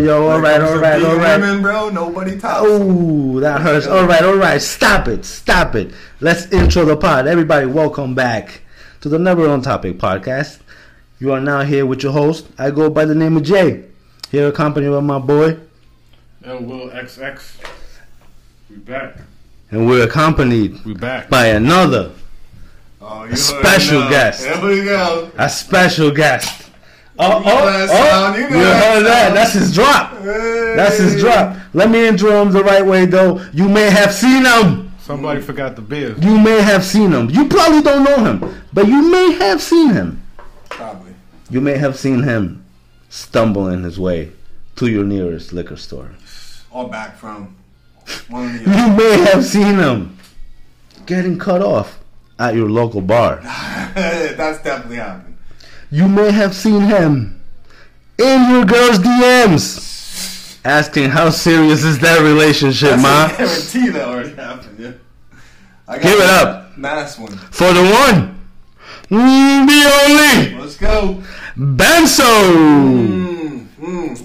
yo, yo, yo. All right, all right, all right. Women, bro, nobody tops. them. Oh, that hurts. All right, all right. Stop it. Stop it. Let's intro the pod. Everybody, welcome back to the Never On Topic podcast. You are now here with your host. I go by the name of Jay. Here accompanied by my boy. L Will XX. We back. And we're accompanied We back. by another, Oh, you special heard it now. guest. There we go. a special guest. Oh, You oh, oh. sound, you know You that heard that. That's his drop. That's his drop. Let me intro him the right way, though. You may have seen him. Somebody forgot the beer. You may have seen him. You probably don't know him, but you may have seen him. Probably. You may have seen him stumbling his way to your nearest liquor store. Or back from one of the You may have seen him getting cut off at your local bar. That's definitely happened. You may have seen him in your girl's DMs asking how serious is that relationship, That's ma? a guarantee that already happened, yeah. I got Give it up. Nice one. For the one, mm, the only, Let's go. Benso. Mm, mm,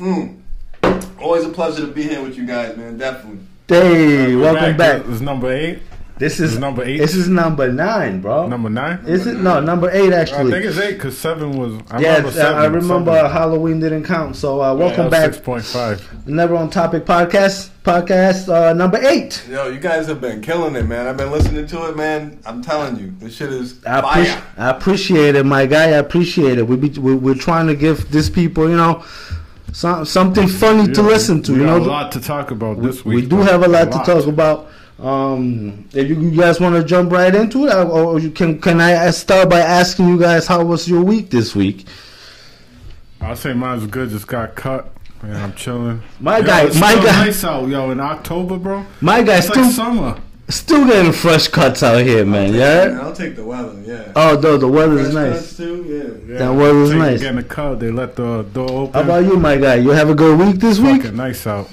mm. Always a pleasure to be here with you guys, man. Definitely. Hey, We're welcome back. This is number eight. This This is is number eight. This is number nine, bro. Number nine. Is it no number eight Actually, I think it's eight because seven was. I yeah, remember seven. I remember Halloween didn't count. So uh, welcome back, Six point five. Never on Topic podcast, podcast uh, number eight. Yo, you guys have been killing it, man. I've been listening to it, man. I'm telling you, this shit is I, fire. appreci- I appreciate it, my guy. I appreciate it. We be, we we're trying to give these people, you know, some, something funny to listen to. We you got know, a lot to talk about we, this week. we do though. have a lot to talk about. Um, if you, you guys want to jump right into it, or, or you can can I start by asking you guys how was your week this week? I'll say mine's good. Just got cut. Man, I'm chilling. My Yo, guy, it's my still guy, nice out, yo. In October, bro. my guy It's still like summer. still getting fresh cuts out here, man. Yeah, Yeah. I'll take the weather. Yeah. Oh, no, the weather's Fresh nice. cuts too. Yeah. Yeah, That weather's take- nice. Getting a cut. They let the door open. How about you, my guy? You have a good week this week? Nice out.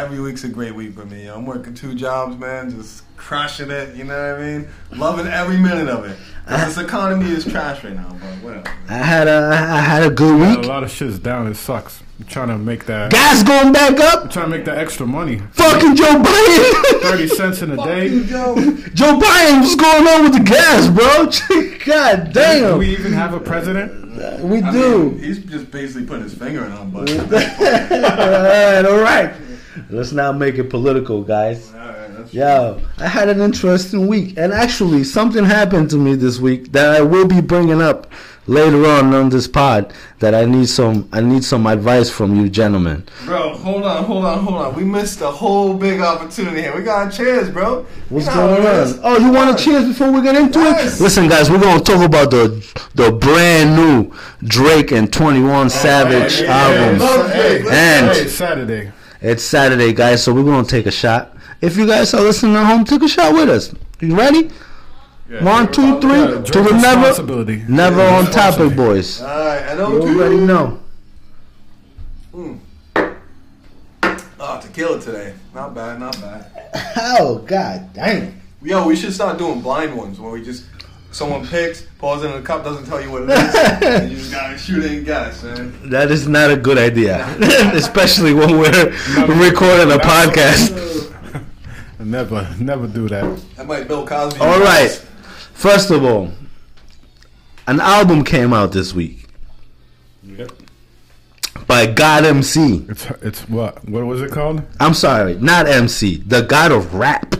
Bro, every week's a great week for me. yo. I'm working two jobs, man, just crushing it. You know what I mean? Loving every minute of it. 'Cause this economy is trash right now, but whatever. I had a I had a good week. A lot of shit's down. It sucks. I'm trying to make that. Gas going back I'm up. trying to make that extra money. Fucking Joe Biden. Thirty cents in a day. Joe. Joe Biden, what's going on with the gas, bro? God damn. Do we even have a president? We I do. mean, he's just basically putting his finger in on buttons. all right, all right. Let's not make it political, guys. That's Yo, I had an interesting week, and actually, something happened to me this week that I will be bringing up later on on this pod. That I need some, I need some advice from you, gentlemen. Bro, hold on, hold on, hold on. We missed a whole big opportunity here. We got a chance, bro. What's You know going how it is. on? Oh, you want a chance before we get into Yes. it? Listen, guys, we're gonna talk about the the brand new Drake and Twenty One oh, Savage Oh, yeah, album. yeah, And- Hey, it's Saturday. It's Saturday, guys, so we're gonna take a shot. If you guys are listening at home, take a shot with us. You ready? Yeah. One, two, three. Yeah, to drink the never, never Yeah, on topic, boys. Alright, I You know already know. Hmm. Oh, tequila today. Not bad, not bad. Oh God, dang! Yo, we should start doing blind ones where we just someone picks, pours it in the cup, doesn't tell you what it is, and you just gotta shoot it and guess, man. That is not a good idea, especially when we're recording a podcast. Never, never do that. That might Bill Cosby. All right. First of all, an album came out this week Yep. by God MC. It's it's what? What was it called? I'm sorry, not MC, the God of Rap.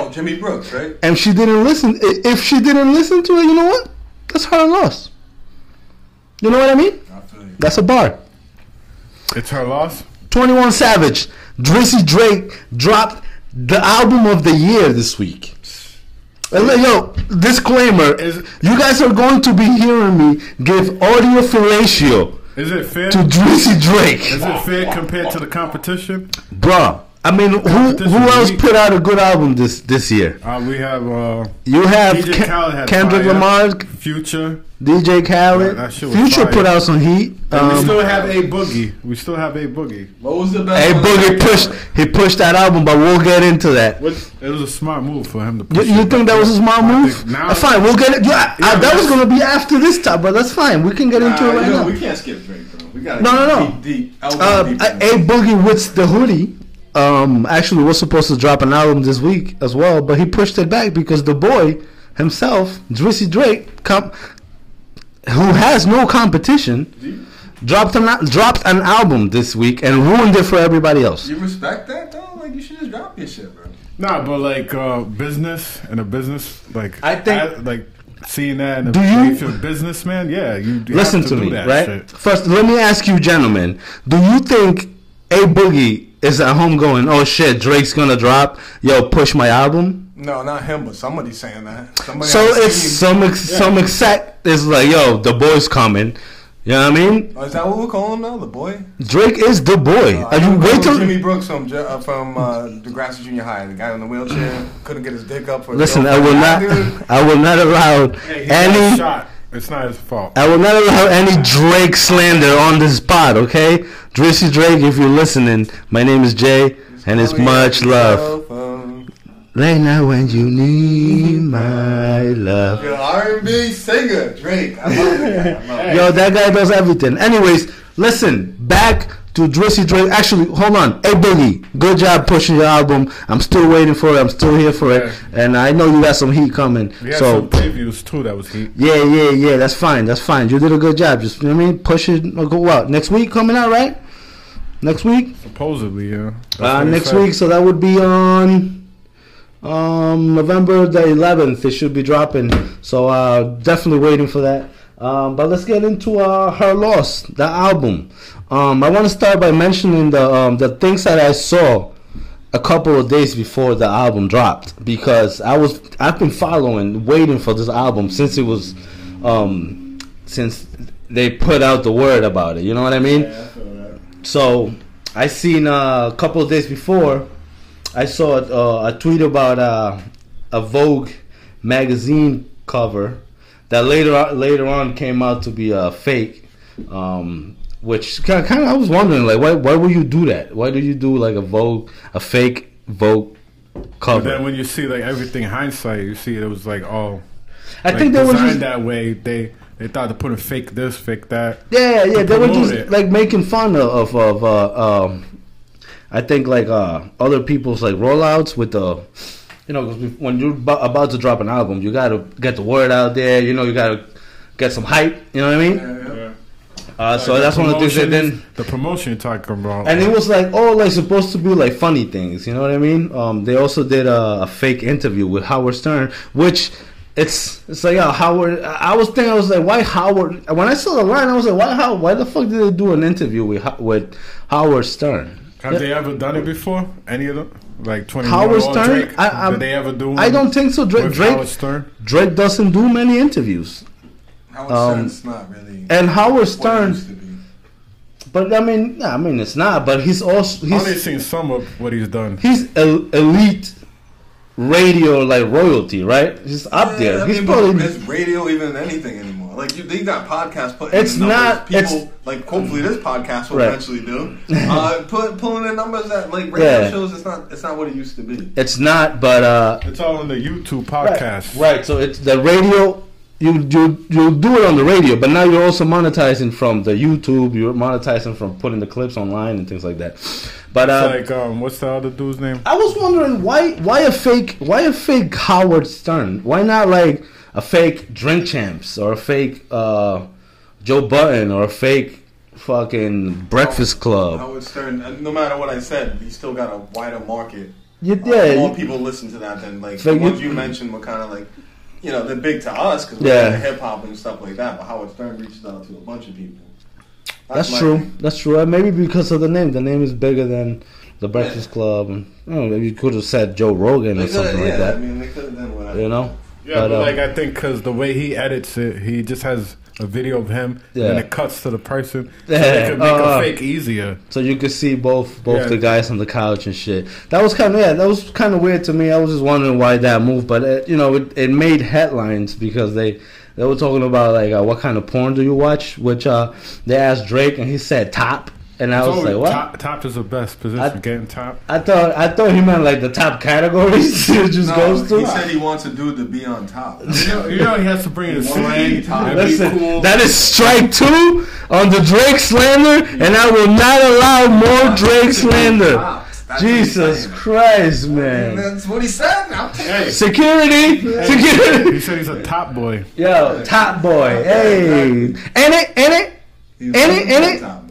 Oh, Jimmy Brooks, right? And she didn't listen. If she didn't listen to it, you know what? That's her loss. You know what I mean? I feel you. That's a bar. It's her loss. 21 Savage, Drizzy Drake dropped the album of the year this week. Yo, disclaimer: Is- You guys are going to be hearing me give audio fellatio Is it fair? to Drizzy Drake, Is it fair compared to the competition? bruh. I mean, who who else weak. put out a good album this this year? Uh, we have uh, You have DJ Khaled Kendrick fire. Lamar, Future. DJ Khaled, Yeah, that Future fire. put out some heat. And we Um, still have a boogie. We still have a boogie. What was the best? Hey, one? Boogie pushed he pushed that album, but we'll get into that. What? It was a smart move for him to. You, Push you it think that was a smart move? now- Uh, fine, we'll get it. Yeah, Yeah, uh, that was gonna be after this time, but that's fine. We can get into it Nah, right yo, now. we can't skip Drake, bro. We gotta No, no, no. deep, deep, Uh, deep a, a. Boogie with the hoodie. Um, actually, was supposed to drop an album this week as well, but he pushed it back because the boy himself, Drizzy Drake, com- who has no competition, dropped an dropped an album this week and ruined it for everybody else. You respect that though? Like you should just drop your shit, bro. Nah, but like uh, business and a business like I think- I- like seeing that in a, Do you- if you're businessman, yeah, you, you Listen have to, to, do me, that right? shit. First, let me ask you, gentlemen, do you think A Boogie is at home going, "Oh shit, Drake's gonna drop, yo, push my album"? No, not him, but somebody's saying that. Somebody So it's some ex- some exec is like, yo, the boy's coming. You know what I mean? Oh, is that what we're calling him now? The boy? Drake is the boy. Uh, Are you wait till Jimmy Brooks from uh, from uh, Degrassi Junior High, the guy in the wheelchair couldn't get his dick up. For listen? I will not. I will not allow Hey, any. Shot. It's not his fault. I will not allow any Drake slander on this pod. Okay, Drizzy Drake, if you're listening, my name is Jay, and it's much love. yourself, Late night when you need my love. Yo, R&B singer Drake. I love it. I love. Yo, that guy does everything. Anyways, listen, back to Drizzy Drake. Actually, hold on. Hey, Boogie, good job pushing your album. I'm still waiting for it. I'm still here for it. And I know you got some heat coming. We had So, some previews too. That was heat. yeah, yeah, yeah. That's fine. That's fine. You did a good job. Just, you know what I mean? Push it. Go out. Next week coming out, right? Next week? Supposedly, yeah. Uh, next said. week. So that would be on um, November the 11th. It should be dropping. So uh, definitely waiting for that. Um, but let's get into uh, her loss, the album. Um, I want to start by mentioning the um, the things that I saw a couple of days before the album dropped because I was I've been following, waiting for this album since it was um, since they put out the word about it. You know what I mean? So I seen uh, a couple of days before, I saw uh, a tweet about uh, a Vogue magazine cover that later on, later on came out to be a fake. Um, which kind of I was wondering like why why would you do that? Why do you do like a Vogue a fake Vogue But cover? then when you see like everything hindsight, you see it was like oh, I like, think they were just that way. They they thought to put a fake this, fake that. Yeah, yeah, to they were just it. like making fun of of, of uh, um, I think like uh, other people's like rollouts with the, you know, 'cause when you're abo- about to drop an album, you gotta get the word out there. You know, you gotta get some hype. You know what I mean? Yeah, yeah. Uh, so Like, that's one of the things that then. the promotion talking about. And it was like all like supposed to be like funny things, you know what I mean? Um, they also did a, a fake interview with Howard Stern, which it's it's like uh, Howard. I was thinking I was like, why Howard? When I saw the line, I was like, why how why the fuck did they do an interview with with Howard Stern? Have they ever done it before? Any of them? Like twenty Howard Stern? Drake? I- I'm- Did they ever do? I don't think so. Drake Drake Stern. Drake doesn't do many interviews, Howard Um, Stern's not really and Howard what he Stern. used to be. But I mean, yeah, I mean, it's not. But he's also I've only he's seen some of what he's done. he's el- elite radio like royalty, right? He's up Yeah, there. I he's mean, probably is radio even anything anymore? Like you, they got podcasts putting It's in not- People it's- like hopefully this podcast will Right. eventually do. Uh, put pulling in numbers that like radio Yeah. shows. It's not. It's not what it used to be. it's not. But uh, It's all in the YouTube right, podcast. right. So it's the radio. You you you do it on the radio, but now you're also monetizing from the YouTube. You're monetizing from putting the clips online and things like that. But uh, It's like um, what's the other dude's name? I was wondering why why a fake why a fake Howard Stern? Why not like a fake Drink Champs or a fake uh, Joe Budden or a fake fucking Breakfast Club? Howard Stern. uh, No matter what I said, he still got a wider market. You, Uh, yeah, more you- people listen to that than like So the you- ones you mentioned were kind of like, you know, they're big to us because we're hip hop and stuff like that. But Howard Stern reaches out to a bunch of people. that's my true. thing. That's true. Maybe because of the name. The name is bigger than the Breakfast Club. And, I don't know, maybe you could have said Joe Rogan or something coulda- like yeah, I that. mean, they could have done whatever. You know. Yeah, But, but, uh, like I think because the way he edits it, he just has a video of him, Yeah. and it cuts to the person. So Yeah. they could make Uh, a fake easier. So you could see both both Yeah. the guys on the couch and shit. That was kind of yeah, that was kind of weird to me. I was just wondering why that moved, but it, you know, it, it made headlines because they they were talking about like uh, what kind of porn do you watch? Which uh, they asked Drake and he said top, and I It's was like, what? Top, top is the best position. I- getting top. I thought I thought he meant like the top categories it just No, goes to. he said he wants a dude to be on top. You know, you know he has to bring his He to slang be top. and be Listen, cool. that is strike two on the Drake slander, and I will not allow more Drake slander. That's what he's Jesus. Christ, man. That's what he said. Now. hey, Security, security. he said he's a top boy. Yo, top boy. Hey, ain't it? Ain't it? He's Ain't it? Ain't it?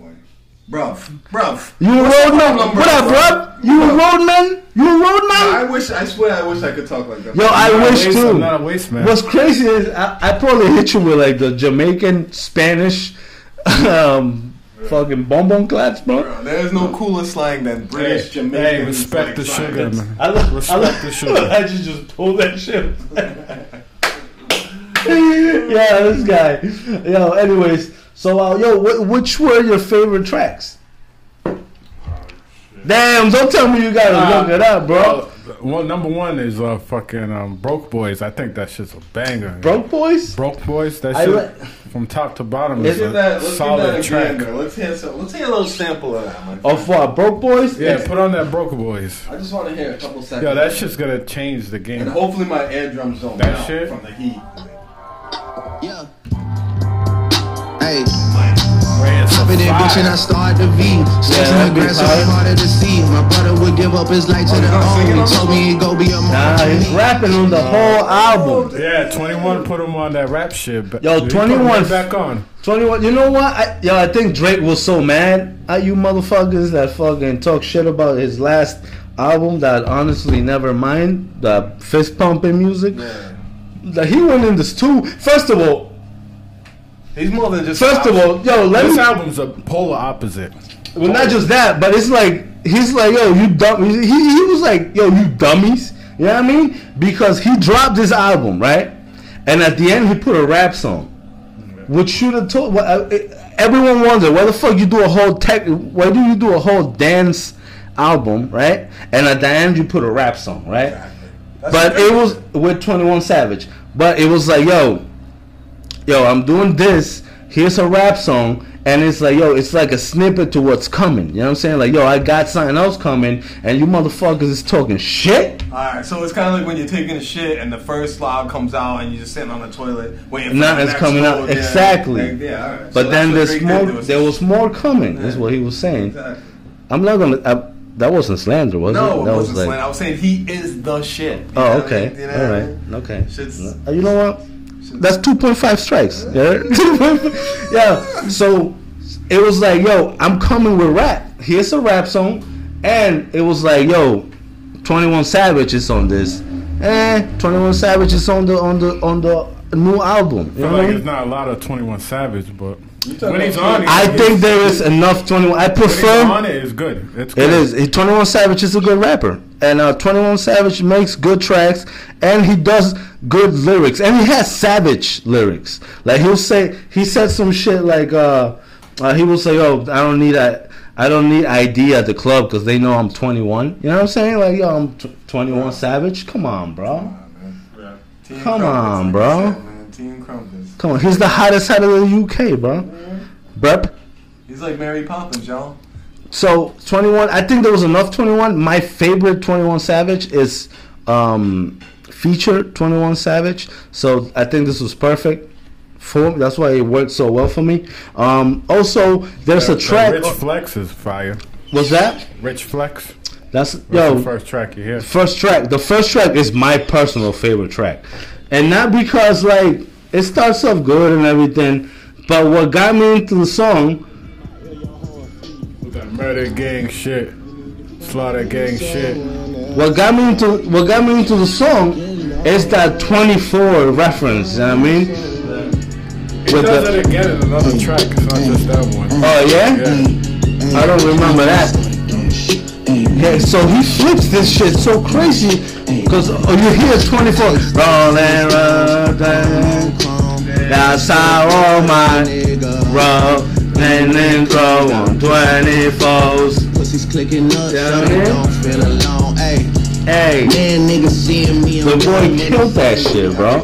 Top boy. Bruv, bruv. You a roadman? problem, What up, bruv? bro? You a roadman? You a I roadman? I wish, I swear, I wish I could talk like that. Yo, I I'm not wish waste- too. I'm not a waste man. What's crazy is I, I probably hit you with like the Jamaican Spanish, um, fucking bonbon claps, bro. Bro, there is no cooler slang than British Hey, Jamaican. hey, respect like, the slang. sugar, man. I look, I Respect look, the sugar. I just just pulled that shit. yeah, this guy. Yo, anyways, so uh, yo, wh- which were your favorite tracks? Damn, don't tell me you gotta Uh, look it up, bro. Well, well, number one is uh, fucking um, Broke Boys. I think that shit's a banger. Broke Boys? Broke Boys. That shit li- from top to bottom is a that. Solid that track. again. Let's hear some. Let's hear a little sample of that, man. Of what? Broke Boys? Yeah, put on that Broke Boys. I just want to hear a couple seconds. Yo, that shit's gonna change the game. And hopefully my eardrums don't That melt shit? from the heat. Yeah. Hey, Right, it's in that bitch and I fire. start to V. Slice that in the grass, so hard. it's harder to see. My brother would give up his life to Oh, the you gonna sing it home. He told this me he'd go be a Nah, he's rapping on the whole album. Yeah, 21 put him on that rap shit. but Yo, he put him 21 right back on. 21. You know what? I, yo, I think Drake was so mad at you motherfuckers that fucking talk shit about his last album that honestly never mind the fist pumping music. Yeah. That he went in this too. First of all, He's more than just. first of all, yo, let This me. album's a polar opposite. Well, not just that, but it's like he's like, yo, you dumb. He, he was like, yo, you dummies. You know what I mean? Because he dropped this album, right? And at the end, he put a rap song, which should have told. Uh, everyone wondered why the fuck you do a whole tech. Why do you do a whole dance album, right? And at the end, you put a rap song, right? That's But it was with Twenty One Savage. But it was like, yo, yo, I'm doing this. Here's a rap song, and it's like, yo, it's like a snippet to what's coming. You know what I'm saying? Like, yo, I got something else coming, and you motherfuckers is talking shit. Alright, so it's kind of like when you're taking a shit and the first loud comes out and you're just sitting on the toilet waiting for Nothing's the next coming out. Yeah, Exactly. like, yeah. But So then there's more. There was more coming. Is what he was saying. Exactly. I'm not gonna. I, that wasn't slander, was No, it? it That wasn't was slang. I was saying he is the shit. Oh, I okay. mean? You know All I mean? Okay. Shit's- uh, You know what? That's 2.5 strikes. Yeah. yeah. So it was like, yo, I'm coming with rap. Here's a rap song. And it was like, yo, 21 Savage is on this. Eh, 21 Savage is on the on the on the new album. You I know feel I like it's not a lot of 21 Savage, but when he's on, I he's- think there is enough 21. I when he's prefer. on it is good. It's good. It is. 21 Savage is a good rapper. And uh, 21 Savage makes good tracks and he does good lyrics. And he has savage lyrics. Like he'll say, he said some shit like, uh, uh, he will say, oh, I don't need a. I don't need ID at the club because they know I'm 21. You know what I'm saying? Like, yo, I'm t- 21 Savage. Come on, bro. Yeah. Team Come Crumpets, on, like bro. you said, man. Team Crumpets. Come on. He's the hottest out of the UK, bro. Brep. He's like Mary Poppins, y'all. So 21, I think there was enough 21. My favorite 21 Savage is um, feature 21 Savage. So I think this was perfect for. That's why it worked so well for me. Um, also, there's The- a track. Rich Flex is fire. Was that? Rich Flex. That's That's yo. the first track you hear. First track. The first track is my personal favorite track, and not because like it starts off good and everything, but what got me into the song With that murder gang shit, slaughter gang shit. what got me into what got me into the song is that 24 reference. You know what I mean? He With does the- it again in another track. It's not just that one. Oh yeah? Yeah. I don't remember that. Mm, mm, mm. Yeah, so he flips this shit so crazy Cause oh, you hear 24 rolling, rolling, that's how all my rolling and grow on 24s. Pussies clicking up, Yeah, so they don't feel alone. Hey, Hey, man, niggas seeing me. the boy trying killed that shit, bro.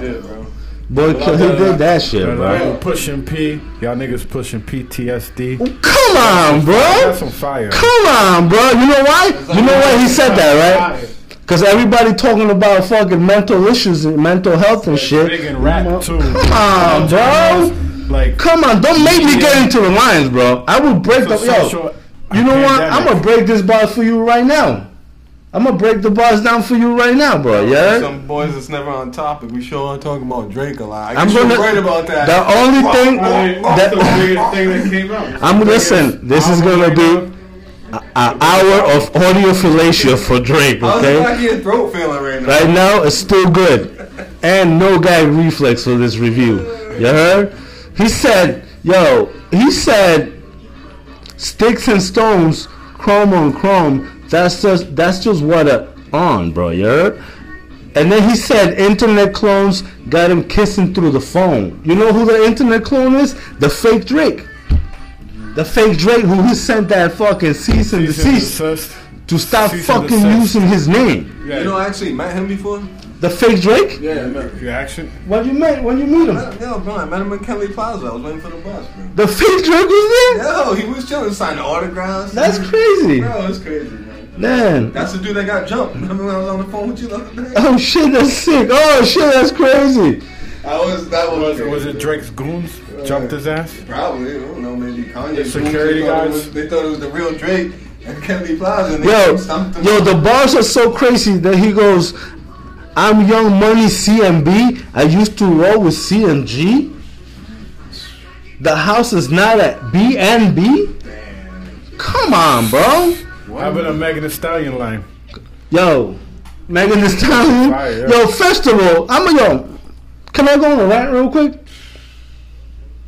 Boy, killed, he did that shit, bro. Bro, pushing P. Y'all niggas pushing PTSD. Come on, bro. That's some fire. Come on, bro. You know why? You know why he said that, right? Because everybody talking about fucking mental issues and mental health and Big shit. and rap too. Come on, bro. Like Come on, don't make me get into the lines, bro. I will break the it's yo. social You know what? I'm gonna break this bar for you right now. I'm gonna break the bars down for you right now, bro. Yeah. Some boys that's never on topic. We sure are talking about Drake a lot. I I'm guess you're gonna- right about that. The only thing That's the that biggest thing that came out. I'm listen. This is gonna be an hour of audio fellatio for Drake. Okay. of your throat feeling right now? Right now, it's still good. And no gag reflex for this review. You heard? He said, yo, he said, sticks and stones, chrome on chrome, that's just, that's just what a on, bro, you heard? And then he said, internet clones got him kissing through the phone. You know who the internet clone is? The fake Drake. The fake Drake who he sent that fucking cease and desist to stop Cease fucking using his name. Yeah, You know, I actually met him before. The fake Drake? Yeah, I met him. your action. What you met when you meet him? Yo, bro, I met him in Kelly Plaza. I was waiting for the bus, bro. The fake Drake was there? Yo, he was chilling, signing autographs. That's crazy. Bro, it's crazy, man. Man. That's the dude that got jumped. Remember when I was on the phone with you the other day? Oh shit, that's sick. Oh shit, that's crazy. I was, that was, Was it, was it Drake's goons jumped his ass? Probably, I don't know, maybe Kanye. security they thought it guys? was- They thought it was the real Drake and Kelly Plaza. And they Yo, stumped yo, the bars are so crazy that he goes, I'm Young Money CMB. I used to roll with CMG. The house is not at BNB. Come on, bro. How about a Megan Thee Stallion line? Yo, Megan Thee Stallion. Fire, yeah. Yo, first of all, I'm a yo. Can I go on a rant real quick?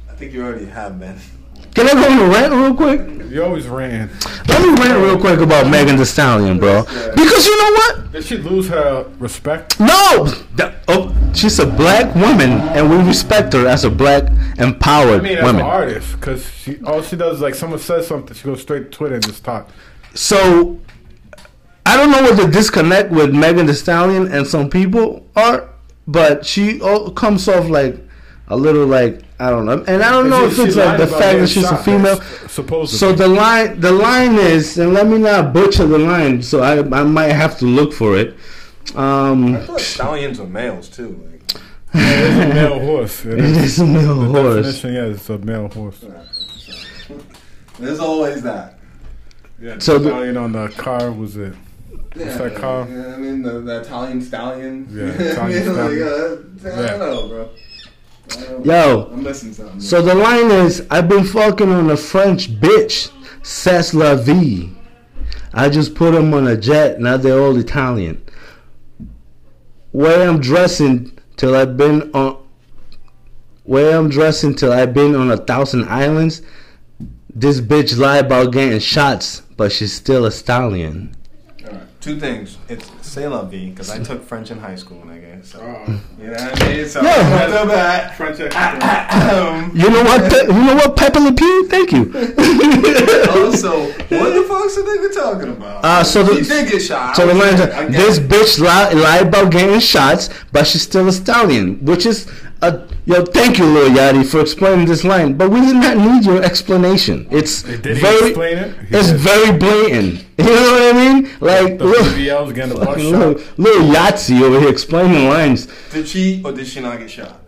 I think you already have, man. Can I go on a rant real quick? You always ran. Let me rant real quick about Megan Thee Stallion, bro. Because you know what? Did she lose her respect? No! That- oh, she's a black woman, and we respect her as a black, empowered I mean, as woman. an artist, because she all she does is like someone says something, she goes straight to Twitter and just talk. So, I don't know what the disconnect with Megan Thee Stallion and some people are, but she comes off like a little like I don't know, and I don't know She- if it's like the fact that she's a female. Supposedly. So the line, the line is, and let me not butcher the line. So I, I might have to look for it. Um, I thought stallions are males too. Like, it's a male horse. It it is. is a male horse. Definition, yeah, it's a male horse. there's always that. Yeah, So so the- stallion on the car was it? Yeah, that called? Yeah, I mean the, the Italian stallion. Yeah, I Italian mean, like, stallion. uh, I don't know, bro. Don't- Yo, I'm missing something. So the line is, I've been fucking on a French bitch, c'est la vie. I just put them on a jet, now they're all Italian. Where I'm dressing till I've been on, where I'm dressing till I've been on a thousand islands. This bitch lie about getting shots, but she's still a stallion. Alright, Two things. It's C'est la vie, because I took French in high school, nigga. So, Oh. you know what I mean? So, Yeah. off the bat, French um, You know what? Pe- you know what? Pepe Le Pew? Thank you. also, what the fuck's the nigga talking about? Uh, so the- he did get shot. So the I like, are, I get this it. bitch lied, lie about getting shots, but she's still a stallion. Which is, a, yo, thank you, Lil Yachty, for explaining this line. But we did not need your explanation. It's Did he very, explain it? It's did. very blatant. You know what I mean? Like, The Lil, getting the bus fucking shot. Lil, Lil Yachty over here explaining lines. Did she or did she not get shot?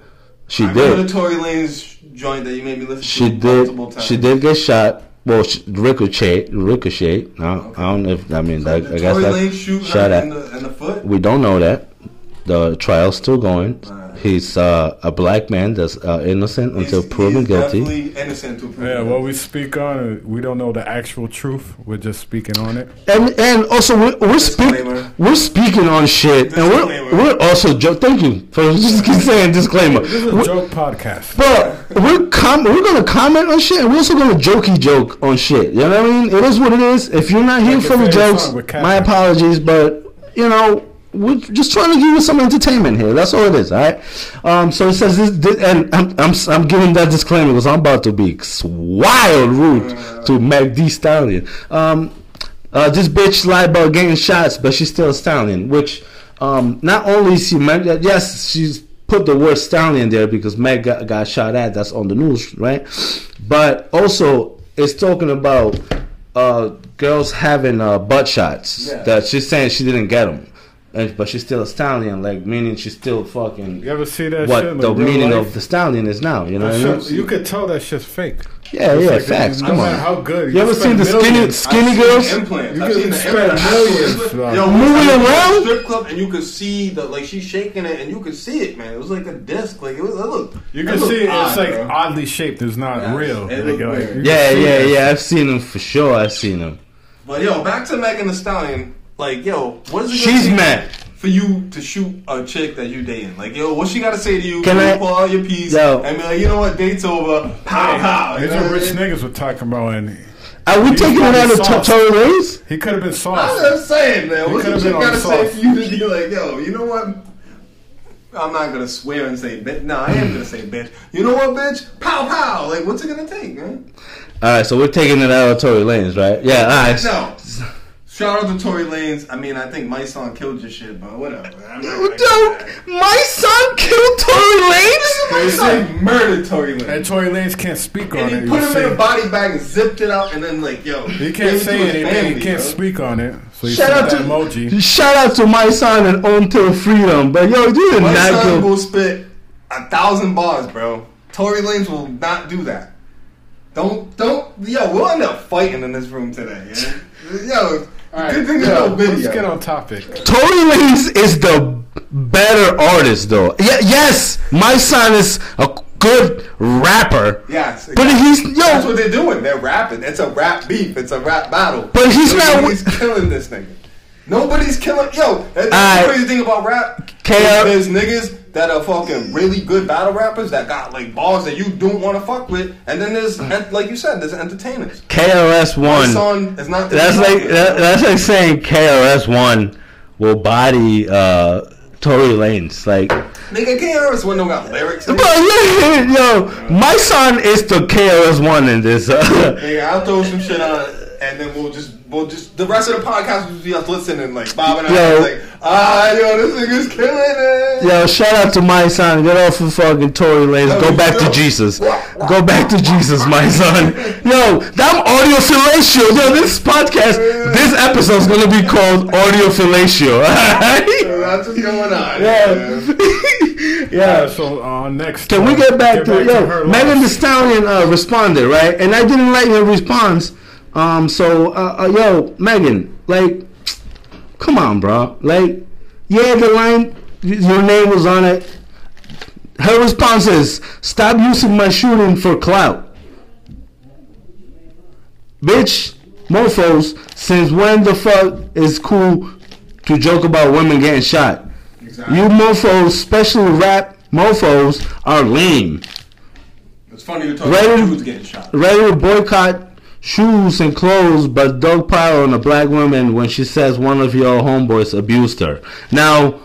She I did. the Tory Lanez joint that you made me listen She to multiple did. times. She did get shot. Well, sh- ricochet, ricochet. No, I don't know if I mean. So I, did I guess Tory that Lanez shoot shot her at. in the, in the foot? We don't know that. The trial's still going. He's uh, a black man that's uh, innocent until He's- proven he's guilty. Innocent until proven Yeah, guilty. what we speak on, we don't know the actual truth. We're just speaking on it. And and also we're we're, speak, we're speaking on shit, and we're we're also jo- thank you for just keep saying disclaimer. This is a We're- joke podcast. But we're com- we're gonna comment on shit, and we're also gonna jokey joke on shit. You know what I mean? It is what it is. If you're not here Like for the jokes, song with Catherine. my apologies, but you know we're just trying to give you some entertainment here. That's all it is, all right? Um, so it says this, this and I'm, I'm I'm giving that disclaimer because I'm about to be wild rude to Meg Thee Stallion. Um, uh, this bitch lied about getting shots, but she's still a stallion. Which um, not only is she Meg, yes, she's put the word stallion there because Meg got, got shot at. That's on the news, right? But also, it's talking about uh, girls having uh, butt shots. Yeah. That she's saying she didn't get them. And, but she's still a stallion, like meaning she's still fucking You ever see that what shit? the meaning life? of the stallion is now. You know what I mean? you could tell that shit's fake. Yeah, It's yeah, like, facts. no Come matter on. How good You ever seen the skinny millions. skinny I've girls? the implants. You I've could seen the spend implants. millions, Yo, Moving went to a around? strip club and you could see the like she's shaking it and you could see it, man. It was like a disc. Like it was. It looked. You can looked see odd, it's like bro. oddly shaped. It's not Yeah, real. it Like, look you can Yeah, yeah, yeah. I've seen them for sure. I've seen them. But yo, back to Megan Thee Stallion. Like yo, what is it? gonna She's take mad. for you to shoot a chick that you dating. Like yo, what she got to say to you? Can you I- pull out your piece Yo. and be like, you know what? Date's over. Pow pow. These are rich niggas we're talking about, and Are we He's taking it out of soft. Tory Lanez? he could have been soft. I'm soft. just saying, man. You What's the could've chick been on got to say for you to be like, yo, you know what? I'm not gonna swear and say bitch. No, I am gonna say bitch. You know what, bitch? Pow pow. Like, what's it gonna take, man? All right, so we're taking it out of Tory Lanez, right? Yeah, all right. No. Shout out to Tory Lanez. I mean, I think my son killed your shit, but whatever. I'm not gonna Yo, my son killed Tory Lanez. My son murdered Tory Lanez. And Tory Lanez can't speak on And it. he put him see- in a body bag and zipped it out, and then like, yo, He can't say to anything. family, he can't bro. speak on it. So he Shout sent out to that emoji. Shout out to my son and Until Freedom. But yo, you did My not son kill. will spit a thousand bars, bro. Tory Lanez will not do that. Don't, don't, yo, we'll end up fighting in this room today. Yeah? Yo, good thing there's no Let's video. get on topic. Tory Lanez is the better artist, though. Yeah, yes, my son is a good rapper. Yes, But he's That's what yo. they're doing. They're rapping. It's a rap beef. It's a rap battle. But he's not- Nobody's killing this nigga. Nobody's killing. Yo, that's the crazy thing about rap. KR There's niggas that are fucking really good battle rappers that got like balls that you don't want to fuck with, and then there's en- like you said, there's entertainers. KRS My One. son is not. That's like that, that's like saying KRS One will body uh, Tory Lanez. Like, nigga KRS One don't got lyrics. bro, yo, my son is the KRS One in this. Uh, Nigga, I'll throw some shit on, and then we'll just we'll just the rest of the podcast will be us listening like bobbing our Yo. heads like ah yo this nigga's killing it. Yo, shout out to my son. Get off of fucking Tory Lanez. Go back to Jesus. Go back to Jesus, my son. Yo, that audio fellatio. Yo, this podcast, this episode's gonna be called audio fellatio. That's what's going on. yeah. Yeah. yeah. So uh, next, Can we uh, get back to her yo? Megan Thee loss. Stallion uh, responded right, and I didn't like her response. Um, so uh, uh, yo, Megan, like, come on, bro. Like, yeah, the line, your name was on it. Her response is, "Stop using my shooting for clout." Bitch, mofos, since when the fuck is cool to joke about women getting shot? Exactly. You mofos, especially rap mofos, are lame. It's funny to talk talking Ready- about dudes getting shot. Ready to boycott shoes and clothes, but dog pile on a black woman when she says one of your homeboys abused her. Now,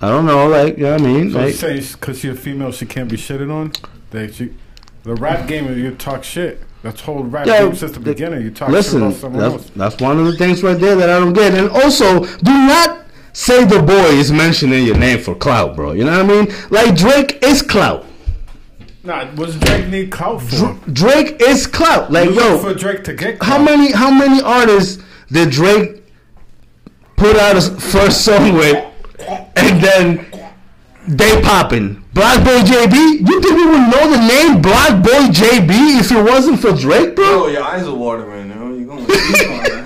I don't know, like, you know what I mean? So Like, say because she's a female, she can't be shitted on. That she, the rap game is you talk shit. That's whole rap Yeah, game since the the- beginning. You talk listen, shit about someone that's, else. that's one of the things right there that I don't get. And also, do not say the boy is mentioning your name for clout, bro. You know what I mean? Like, Drake is clout. Nah, what's Drake need clout for? Drake is clout. Like, You yo, for Drake to get How many how many artists did Drake put out his first song with, and then they popping? Black Boy JB. You think we would know the name Black Boy JB if it wasn't for Drake, bro? Oh, bro, your eyes are watering, yo. You're going deep on that.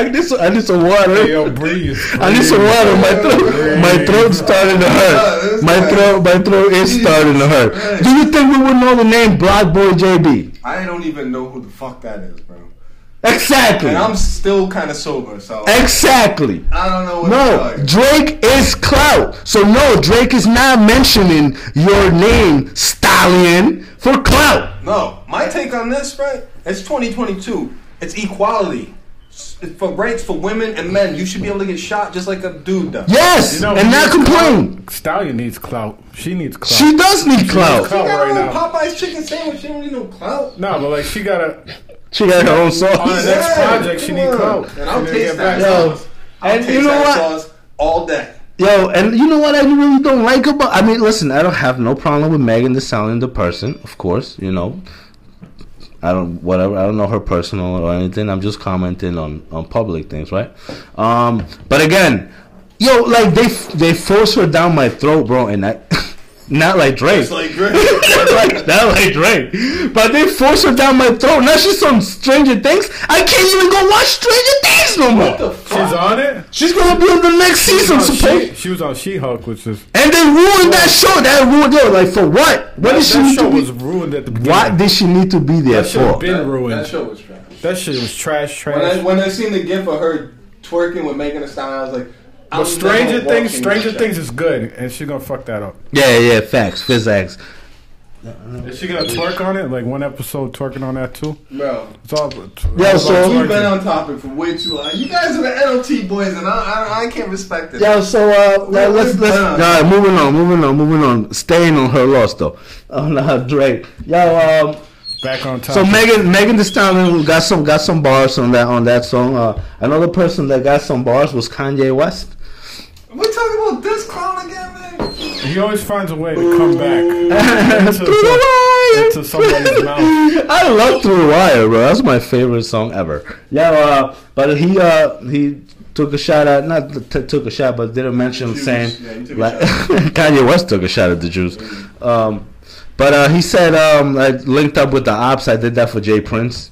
I need some, I need some water. Hey, yo, breathe. I need some water. My throat, my throat's starting to hurt. My throat, my throat is starting to hurt. Do you think we would know the name Black Boy JB? I don't even know who the fuck that is, bro. Exactly. And I'm still kind of sober, so Exactly. I don't know what No, to tell you. Drake is clout. So no, Drake is not mentioning your name, Stallion, for clout. No, my take on this, right? It's 2022. It's equality. S- for rights for women and men. You should be able to get shot just like a dude does. Yes, You know, and he not complain. clout. Stallion needs clout. She needs clout. She does need clout. She clout. got right a now. Popeye's chicken sandwich. She don't need no clout. no, but like she gotta She got her own sauce. on the sauce. next project. She come need clout. And I'll She taste that back. Yo, sauce. I'll and taste you know that what? sauce all day. Yo, and you know what I really don't like about? I mean, listen, I don't have no problem with Megan Thee Stallion, the person, of course. You know, I don't whatever. I don't know her personal or anything. I'm just commenting on on public things, right? Um, but again, yo, like they they force her down my throat, bro, and I. Not like Drake. It's like Drake. like, not like Drake. But they force her down my throat. Now she's on Stranger Things. I can't even go watch Stranger Things no more. What the She's on it. She's gonna be on the next season, She, supposed. she was on She-Hulk, which is And they ruined that show. That ruined it. Like for what? What that, did she that need show to be? was ruined at the beginning. What did she need to be there That should for? been That, ruined. that show was trash. That shit was trash, When I trash. when I seen the gif of her twerking with Megan Thee Stallion, I was like, I'm But Stranger Things, Stranger this Things is good, and she's gonna fuck that up. Yeah, yeah, facts, physics. Is she gonna twerk on it? Like one episode twerking on that too? Bro, It's all. Yeah, all so- about we've been on topic for way too long. You guys are the NLT boys, and I, I, I can't respect it. Yeah, so uh, We're- let's let's. done. All right, moving on, moving on, moving on. Staying on her loss though. Oh no, Drake. Yo, um, back on top. so Megan Megan Thee Stallion got some got some bars on that on that song. Uh, another person that got some bars was Kanye West. We're talking about this clown again, man. he always finds a way to come back Through the wire. into somebody's mouth. I love Through the Wire, bro. That's my favorite song ever. Yeah, uh, but he uh, he took a shot at not t- took a shot, but did a mention Jews. saying Yeah, he like. Kanye West took a shot at the Jews. Um, but uh, he said um, I linked up with the ops. I did that for J. Prince.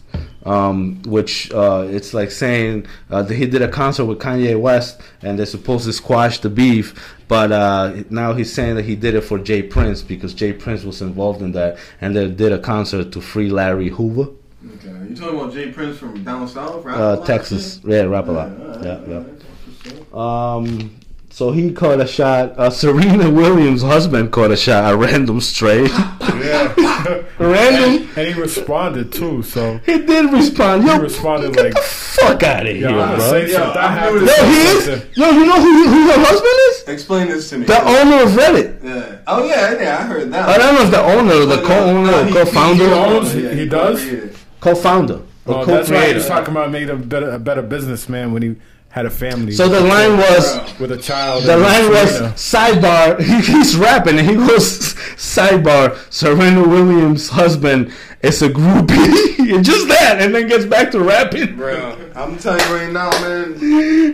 Um, which uh, it's like saying uh, that he did a concert with Kanye West and they're supposed to squash the beef, but uh, now he's saying that he did it for J. Prince because J. Prince was involved in that and they did a concert to free Larry Hoover, Okay, you talking about J. Prince from down south, right? uh, Texas. Yeah, rap a lot. Yeah, yeah. Um, so he caught a shot. Uh, Serena Williams' husband caught a shot. A random stray. Yeah, random. and he responded too. So He did respond. Yo, He responded get like- the fuck out of here, yeah, I'm gonna bro. say Yo, something. I I have knew to this- Yo, he is. something. Yo, you know who who her husband is? Explain this to me. The owner of Reddit. yeah. Oh yeah, yeah, I heard that. I don't know if the owner, or the uh, co-owner, no, or he- co-founder, he owns- yeah, he does? co-founder, or Oh, that's why he was talking about made a better, a better businessman when he had a family. So the line was. with a child. The line was sidebar. He, he's rapping and he goes sidebar. Serena Williams' husband is a groupie, and just that, and then gets back to rapping. Bro, I'm telling you right now, man.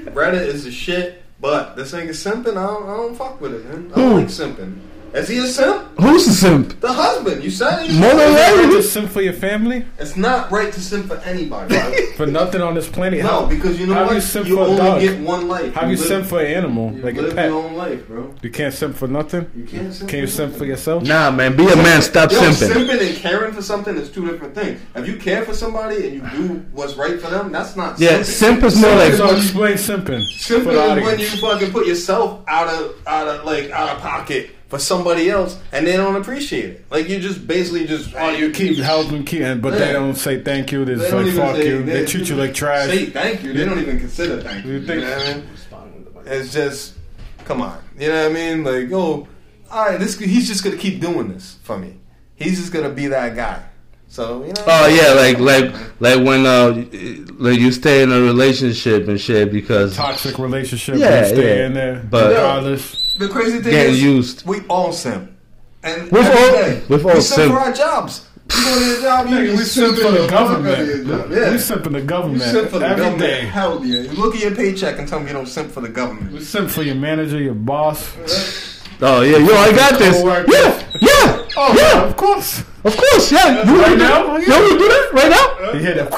Reddit is the shit, but this nigga simping. I don't, I don't fuck with it, man. I don't Who? like simping. Is he a simp? Who's the simp? The husband. You said it. More than Is it right to simp for your family It's not right to simp for anybody. Right? for nothing on this planet. no, How, because you know how what? you simp you for a only dog? get one life. how you live, simp for an animal You like a pet? your own life, bro. You can't simp for nothing. You can't simp. Can you simp for yourself? Nah, man, be a man. Stop Yo, simping. simping and caring for something is two different things. If you care for somebody and you do what's right for them, that's not Yeah, simping. simp is more Simping like. So explain simping. Simping is when you fucking put yourself out of out of like out of pocket for somebody else and they don't appreciate it. Like you just basically just Oh, you keep helping, keep, and- but they don't say thank you. They They like fuck say- you. They treat you like trash. Say thank you. They don't even consider thank you. You You, think- know what I mean? It's just, come on. You know what I mean? Like, oh, all right, this he's just gonna keep doing this for me. He's just gonna be that guy. So you know. Oh yeah, like like like when uh like you stay in a relationship and shit because Toxic relationship. Yeah, you stay yeah. in there, But- regardless. The crazy thing getting is, used. we all simp. And We've all- day, we've all we simp simp. for our jobs. You go to your job, you, you we simp simping for the fuck out of government. your job. Yeah. We simp for the government. You government simp for the every government. day. Hell yeah. You look at your paycheck and tell me you don't simp for the government. We simp for your manager, your boss. Oh yeah, yo, I got this. Yeah, yeah, Oh yeah. of course. Of course, yeah. You Right now? that? You want to do that right now? You hear that?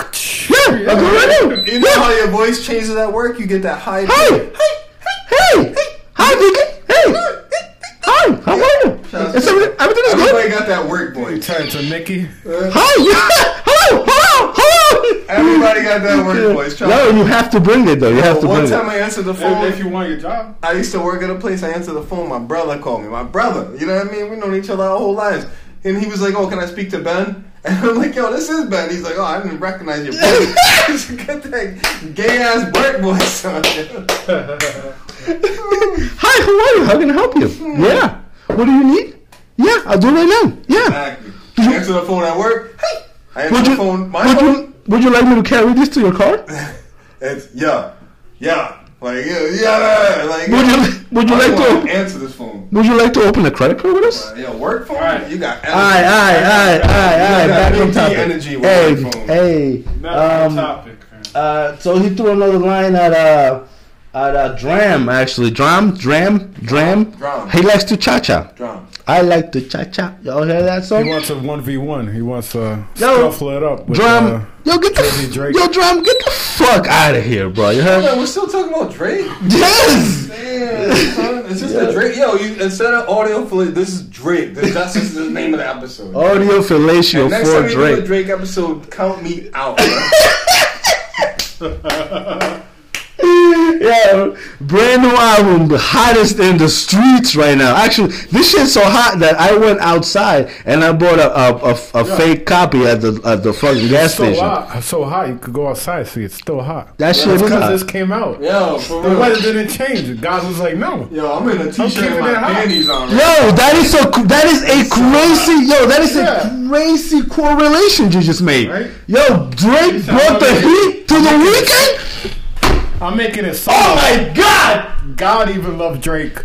Yeah, I'll do it right now. You know Yeah. how your voice changes at work? You get that high. Hey, hey, hey, hey, hi, Vicky. Hey, hi, how are you? Is everything, everything is Everybody got that work You turn to Nikki. Hi, yeah. Hello, hello, hello. Everybody got that work voice. Trust No, you have to bring it though. You have to bring it. One bring time it. I answered the phone. if you want your job. I used to work at a place. I answered the phone. My brother called me. My brother. You know what I mean? We known each other our whole lives. And he was like, "Oh, can I speak to Ben?" And I'm like, yo, this is Ben. He's like, oh, I didn't recognize your voice. Get that gay ass Burt voice on. Hi, how are you? How can I help you? Hmm. Yeah. What do you need? Yeah, I'll do it right now. Yeah. Exactly. I answer the phone at work. Hey. I answer Would the you, phone. My would phone. you would you like me to carry this to your car? It's yeah, yeah, like yeah, yeah, like. Would you would you I like wanna to answer this phone? would you like to open a credit card with us? Uh, yo, work phone. Alright. You got. Aye, aye, aye, aye, aye. You Back on topic. energy with Hey, work phone. hey. Not on Um, topic. uh, so he threw another line at uh at uh, Dram actually. Dram, Dram, Dram. Dram. He likes to cha cha. Drum. I like to cha cha. Y'all hear that song? He wants a one v one. He wants to Yo, scuffle it up. With, Drum, uh, yo, get Jersey the Drake. yo, Drum, get the fuck out of here, bro. You heard? Yeah, we're still talking about Drake. Yes. Damn. It's just a Drake. Yo, you instead of audio for this is Drake. This, that's just the name of the episode. Audio fellatio And next for time we do a Drake. Drake episode, count me out. bro. Yeah, brand new album, the hottest in the streets right now. Actually, this shit's so hot that I went outside and I bought a a, a, a fake copy at the at the fucking gas so station. hot, so hot. You could go outside, see it's still hot. That shit was because hot. this came out. Yeah, for The weather didn't change. God was like, no. Yo, I'm in a t-shirt keeping and my panties on. Right? Yo, that is a that is a crazy yo that is Yeah. a crazy correlation you just made. Right? Yo, Drake brought the heat to the weekend. I'm making it so. Oh my god! God even loved Drake.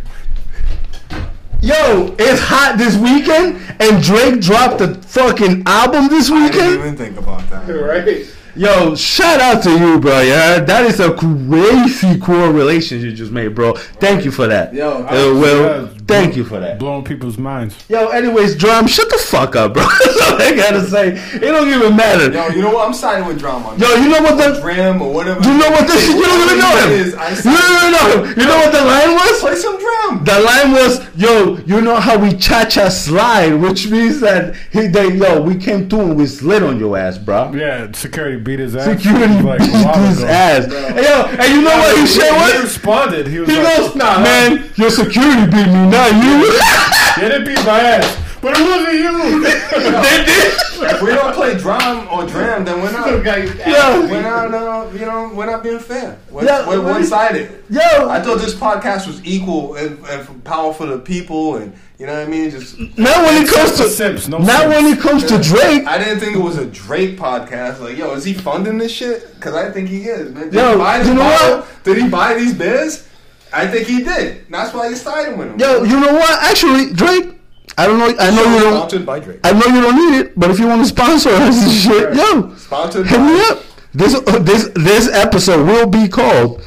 Yo, it's hot this weekend, and Drake dropped the fucking album this weekend. I didn't even think about that. Right? Yo, shout out to you, bro. Yeah, that is a crazy correlation you just made, bro. Thank you for that. Yo, uh, well, yeah, thank you for that. Blowing people's minds. Yo, anyways, drum, shut the fuck up, bro. That's all I gotta say. It don't even matter. Yo, you know what? I'm siding with drama. Yo, you know what the Dram or whatever. you know what the you don't even know him. Is, I You don't even. You know what the line was? Play some drum. The line was, yo, you know how we cha cha slide, which means that he they yo, we came through and we slid on your ass, bro. Yeah, security beat his ass. Security like beat a his ago. ass. Hey, yo, and you know what he said He was? responded. He was He like, goes, nah, man, your security beat me, not you. They didn't beat my ass. But it wasn't you. they did. If we don't play drum or dram, then we're not. Yo, We're not, uh, you know, we're not being fair. We're, Yeah, we're one sided. yo. I thought this podcast was equal and, and powerful to people, and you know what I mean. Just Not when it comes to Simps, no not simps. when it comes to Drake. I didn't think it was a Drake podcast. Like, yo, is he funding this shit? Because I think he is. Man. Did Yo, he buy this you know bottle? what? Did he buy these beers? I think he did. That's why he's siding with him. Yo, you know what? Actually, Drake, I don't know. I know you don't. Sponsored by Drake. I know you don't need it, but if you want to sponsor us and shit, yo, Sponsored hit me up. This uh, this this episode will be called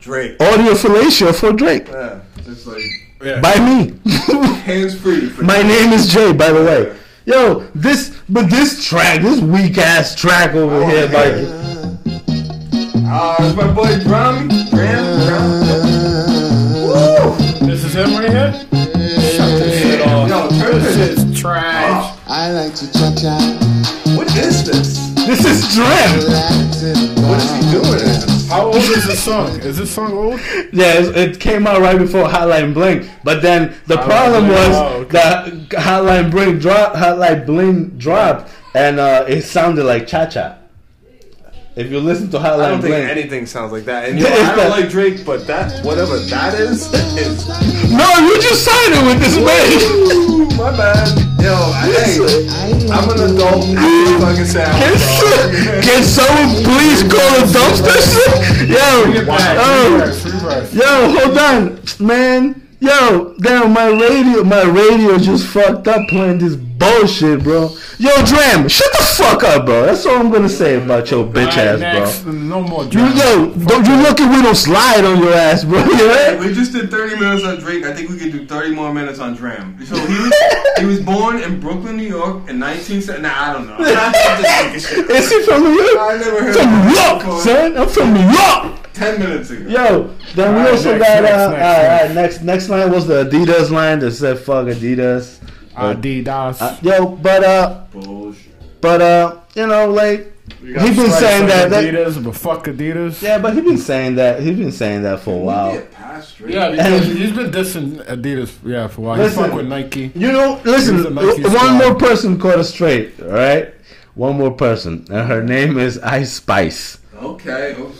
Drake. Audio Fellatio for Drake Yeah, just like Yeah. by me. hands free. For My name is Jay, by the way. Yo, this but this track, this weak ass track over Oh, here, yeah. like Ah, it's my boy Drum. Dram. Drum. Woo! This is him right here? Shut this shit off. Yo, turn this this. is trash. Oh, I like to cha cha. what is this? this is Dram. What is he doing? How old is this song? Is this song old? Yeah, it, it came out right before Hotline Bling, but then the Hotline problem Bling, was oh, okay. that Hotline Bling dropped, Hotline Bling dropped, and uh, it sounded like Cha Cha. If you listen to I don't think Bling, anything sounds like that. And you know, I don't like Drake, but that whatever that is is no, you just sided with this man. My bad. Yo, hey, I'm an adult. I fucking sound. Can, bro. can someone please call a dumpster shit? Yo, oh, Reverse, reverse. yo, hold on, man. Yo, damn, my radio, my radio just fucked up playing this bullshit, bro. Yo, Dram, shut the fuck up, bro. That's all I'm gonna say about your bitch Alright, ass, next. bro. No more You, drama. yo, don't you look at we don't slide on your ass, bro. You Hey, heard? we just did 30 minutes on Drake. I think we could do 30 more minutes on Dram. So he was he was born in Brooklyn, New York in 1970. Nah, I don't know. I'm just. Is he from New York? I never heard From of New that York, before. son. I'm from New York. 10 minutes ago. Yo, then we Alright, also next, got next, uh, next, all right, all right, next next line was the Adidas line that said "fuck Adidas." Adidas. Uh, yo, but uh, Bullshit. but uh, you know, like You got he been saying like that, that. Adidas, but fuck Adidas. Yeah, but he been saying that. he's been saying that for a while. get past Yeah, And- because he's been dissing Adidas, yeah, for a while. Listen. he fuck with Nike. You know, listen. He's Nike One star. more person caught us straight. All right, one more person, and her name is Ice Spice. Okay. I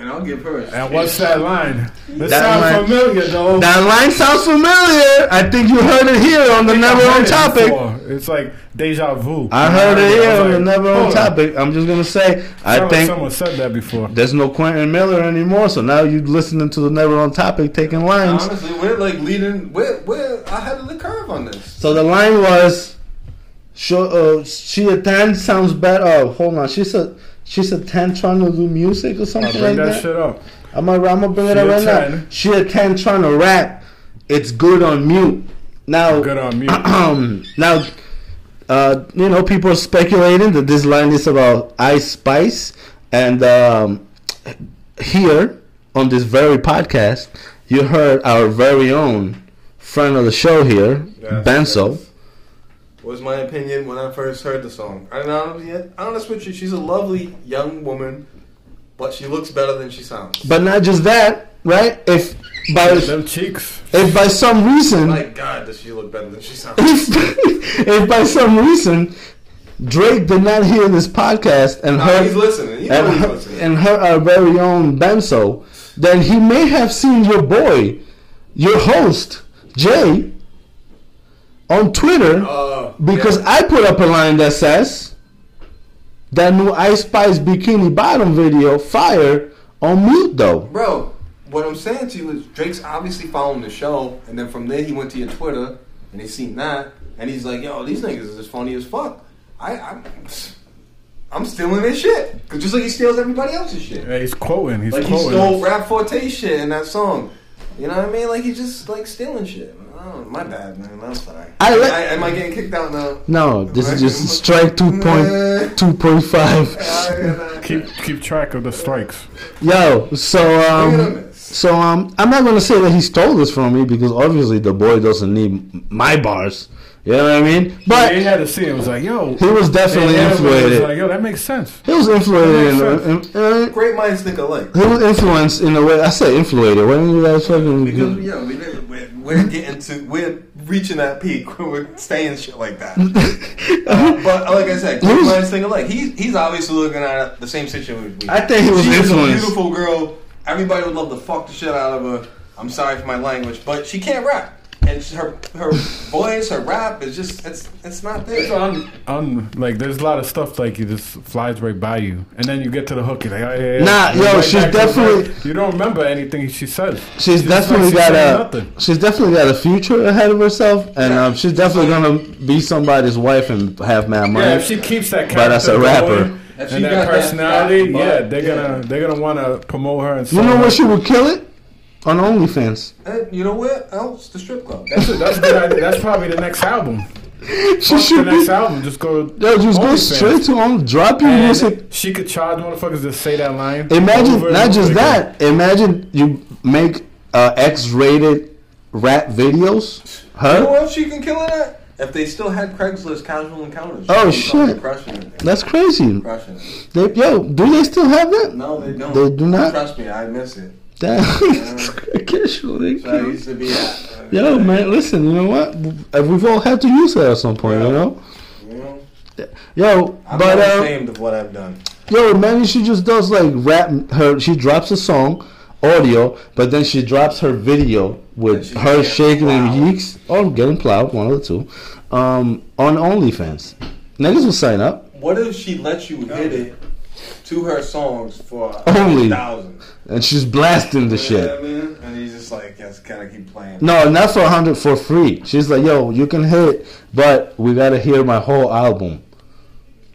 mean, I'll give her a And what's that line? That, That sounds familiar though. That line sounds familiar. I think you heard it here on the Never On Topic. before. It's like deja vu. I heard it here was on the Never On Topic. I'm just gonna say, I Sound like think someone said that before. there's no Quentin Miller anymore. So now you're listening to the Never On Topic, taking lines. Honestly, we're like leading. We're we're ahead of the curve on this. So the line was, "Show, uh, she a ten sounds better." Oh, hold on, She a she's a ten trying to do music or I'll something bring like that, that. shit up. I'm gonna I'm gonna bring it She up a right now. 10. She a ten trying to rap. It's good on mute. Now, Good on mute. now, uh, you know, people are speculating that this line is about Ice Spice, and um, here on this very podcast, you heard our very own friend of the show here, Yes, Benzo. yes. Was my opinion when I first heard the song. I don't know. Honest with you, she's a lovely young woman, but she looks better than she sounds. But not just that, right? If by Them cheeks. if by some reason, My God, does she look better than she sounds? if, if by some reason Drake did not hear this podcast and Nah, heard he's listening. You know and he's her, listening. and her our very own Benzo, then he may have seen your boy, your host Jay, on Twitter Uh, because yeah. I put up a line that says that new Ice Spice bikini bottom video fire on mute though. Bro, what I'm saying to you is Drake's obviously following the show, and then from there he went to your Twitter and he seen that, and he's like, "Yo, these niggas is as funny as fuck." I, I'm, I'm stealing their shit, 'Cause just like he steals everybody else's shit. Yeah, he's quoting. He's Like he quoting. stole Rap Forte shit in that song. You know what I mean? Like he's just like stealing shit. Oh, my bad, man. I'm sorry. I li- I, am I getting kicked out now? No, this is just strike two point two point five. keep keep track of the strikes. Yo, so um, so um, I'm not gonna say that he stole this from me because obviously the boy doesn't need my bars. You know what I mean? But he But had to see. It was like, yo. he was definitely And everybody was influenced. Like, yo, that makes sense. He was influenced. That In, in, uh, Great minds think alike. he was influenced in a way. I say influenced. Why didn't you guys fucking? Because yo, we, we're, we're getting to we're reaching that peak. We're staying shit like that. Uh, but like I said, great was- minds think alike. He's he's obviously looking at the same situation. we- I think he was She's a influenced. beautiful girl. Everybody would love to fuck the shit out of her. I'm sorry for my language, but she can't rap. And her her voice, her rap is just it's it's not there. It's there. un, un, like there's a lot of stuff like you just flies right by you, and then you get to the hook. You're like, oh, yeah, yeah. Nah, You're yo, right she's back to the definitely- verse. You don't remember anything she says. She's It's definitely like she's got saying a nothing. she's definitely got a future ahead of herself, and Yeah. um, she's definitely gonna be somebody's wife and have mad money. Yeah, if she keeps that But as a rapper. going she and that got that personality, yeah, they're yeah. gonna they're gonna want to promote her and. you know where she would kill it on OnlyFans. And you know where else? The strip club. That's a, that's a good idea. That's probably the next album. She Fuck the next be. album. Just go. Yo, just go OnlyFans. straight to on drop your music. She could charge motherfuckers to say that line. Imagine not over just again. that. Imagine you make uh, X-rated rap videos. You know Her. where else she can kill it at? If they still had Craigslist casual encounters. Oh, she'd be fucking shit. Crushing it. That's crazy. Crushing it. They, yo, do they still have that? No, they don't. They do not? Trust me, I miss it. Damn. Casually. So I used to be at. uh, Yo, man, listen. You know what? Uh, We've all had to use that at some point. You Yeah. know. You know, Yo, I'm but not uh, ashamed of what I've done. yo, man, she just does like rap. Her she drops a song, audio, but then she drops her video with her shaking and yeeks or getting plowed, one of the two, um, on OnlyFans. Niggas will sign up, What if she lets you hit it to her songs for Only. thousand? And she's blasting the You know shit. what I mean? And he's just like, yes, gotta keep playing. No, not for a hundred for free. She's like, yo, you can hit, but we gotta hear my whole album.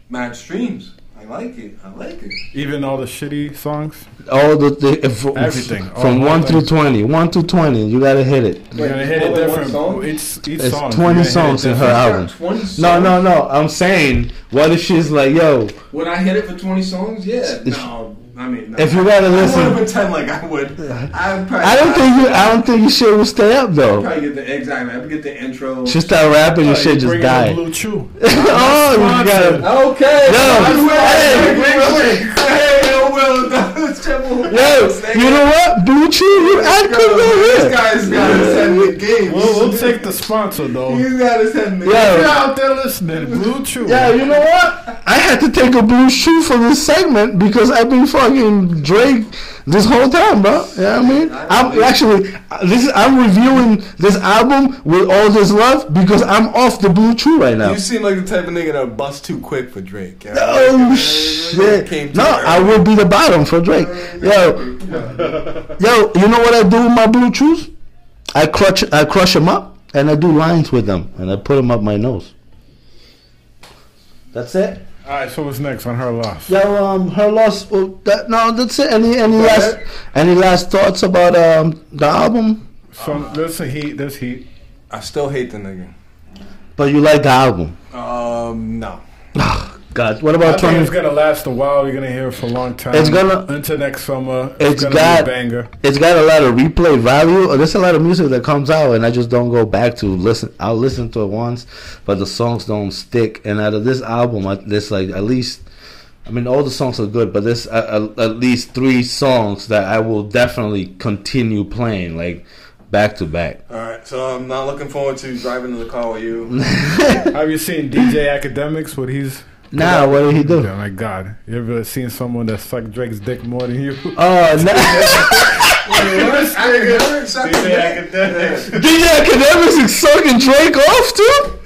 Mad streams. I like it. I like it. Even all the shitty songs. All the, the f- Everything. from All one the through things. twenty, one through twenty, you gotta hit it. You're gonna hit more it different. song? Each, each It's song. 20 you're gonna hit it songs in her album. Got 20 No, no, no. I'm saying, what if she's like, yo, Would I hit it for 20 songs? Yeah. No. I mean, no. if you gotta I want to listen, pretend like I would. I'd probably, I don't think you, I don't think you shit will stay up though. I'd though. probably get the exactly. I'd get the intro. She start rapping, Oh, your shit you just bring in die. Blue Chew. oh, you gotta, Okay. Yo, Wait, hey, wait, wait, wait. Hey, yo, Will, it's Triple. yo, you know what? Blue Chew, you act Yo, good this guy's got his head in the game. We'll, we'll take the sponsor though. He's got to send in the Yo. If game. you're out there listening, Blue Chew. Yeah, you know what? I had to take a blue chew for this segment because I've been fucking Drake this whole time, bro. You know what I mean? I'm actually this is I'm reviewing this album with all this love because I'm off the blue chew right now. You seem like the type of nigga that bust too quick for Drake. Yeah. Uh, oh Came shit! No, I will be the bottom for Drake. Yo, yo, you know what I do with my blue chews? I crush, I crush them up, and I do lines with them, and I put them up my nose. That's it. All right, so what's next on her loss? Yo, um, her loss. Well, that, no, that's it. Any, any Go last, ahead. any last thoughts about um the album? So there's a heat. There's heat. I still hate the nigga. But you like the album? Um, no. God, what I about think twenty? it's gonna last a while. You're gonna hear it for a long time. It's gonna- until next summer. It's It's, gonna got- be a banger. It's got a lot of replay value. There's a lot of music that comes out, and I just don't go back to listen. I'll listen to it once, but the songs don't stick. And out of this album, I- there's like at least, I mean, all the songs are good, but there's uh, uh, at least three songs that I will definitely continue playing, like back to back. All right, so I'm not looking forward to driving in the car with you. Have you seen DJ Akademiks? What he's Now, what did he do? Oh my God! You ever seen someone that sucked Drake's dick more than you? Oh, no. Akademiks, DJ Akademiks. DJ Akademiks is sucking Drake off too.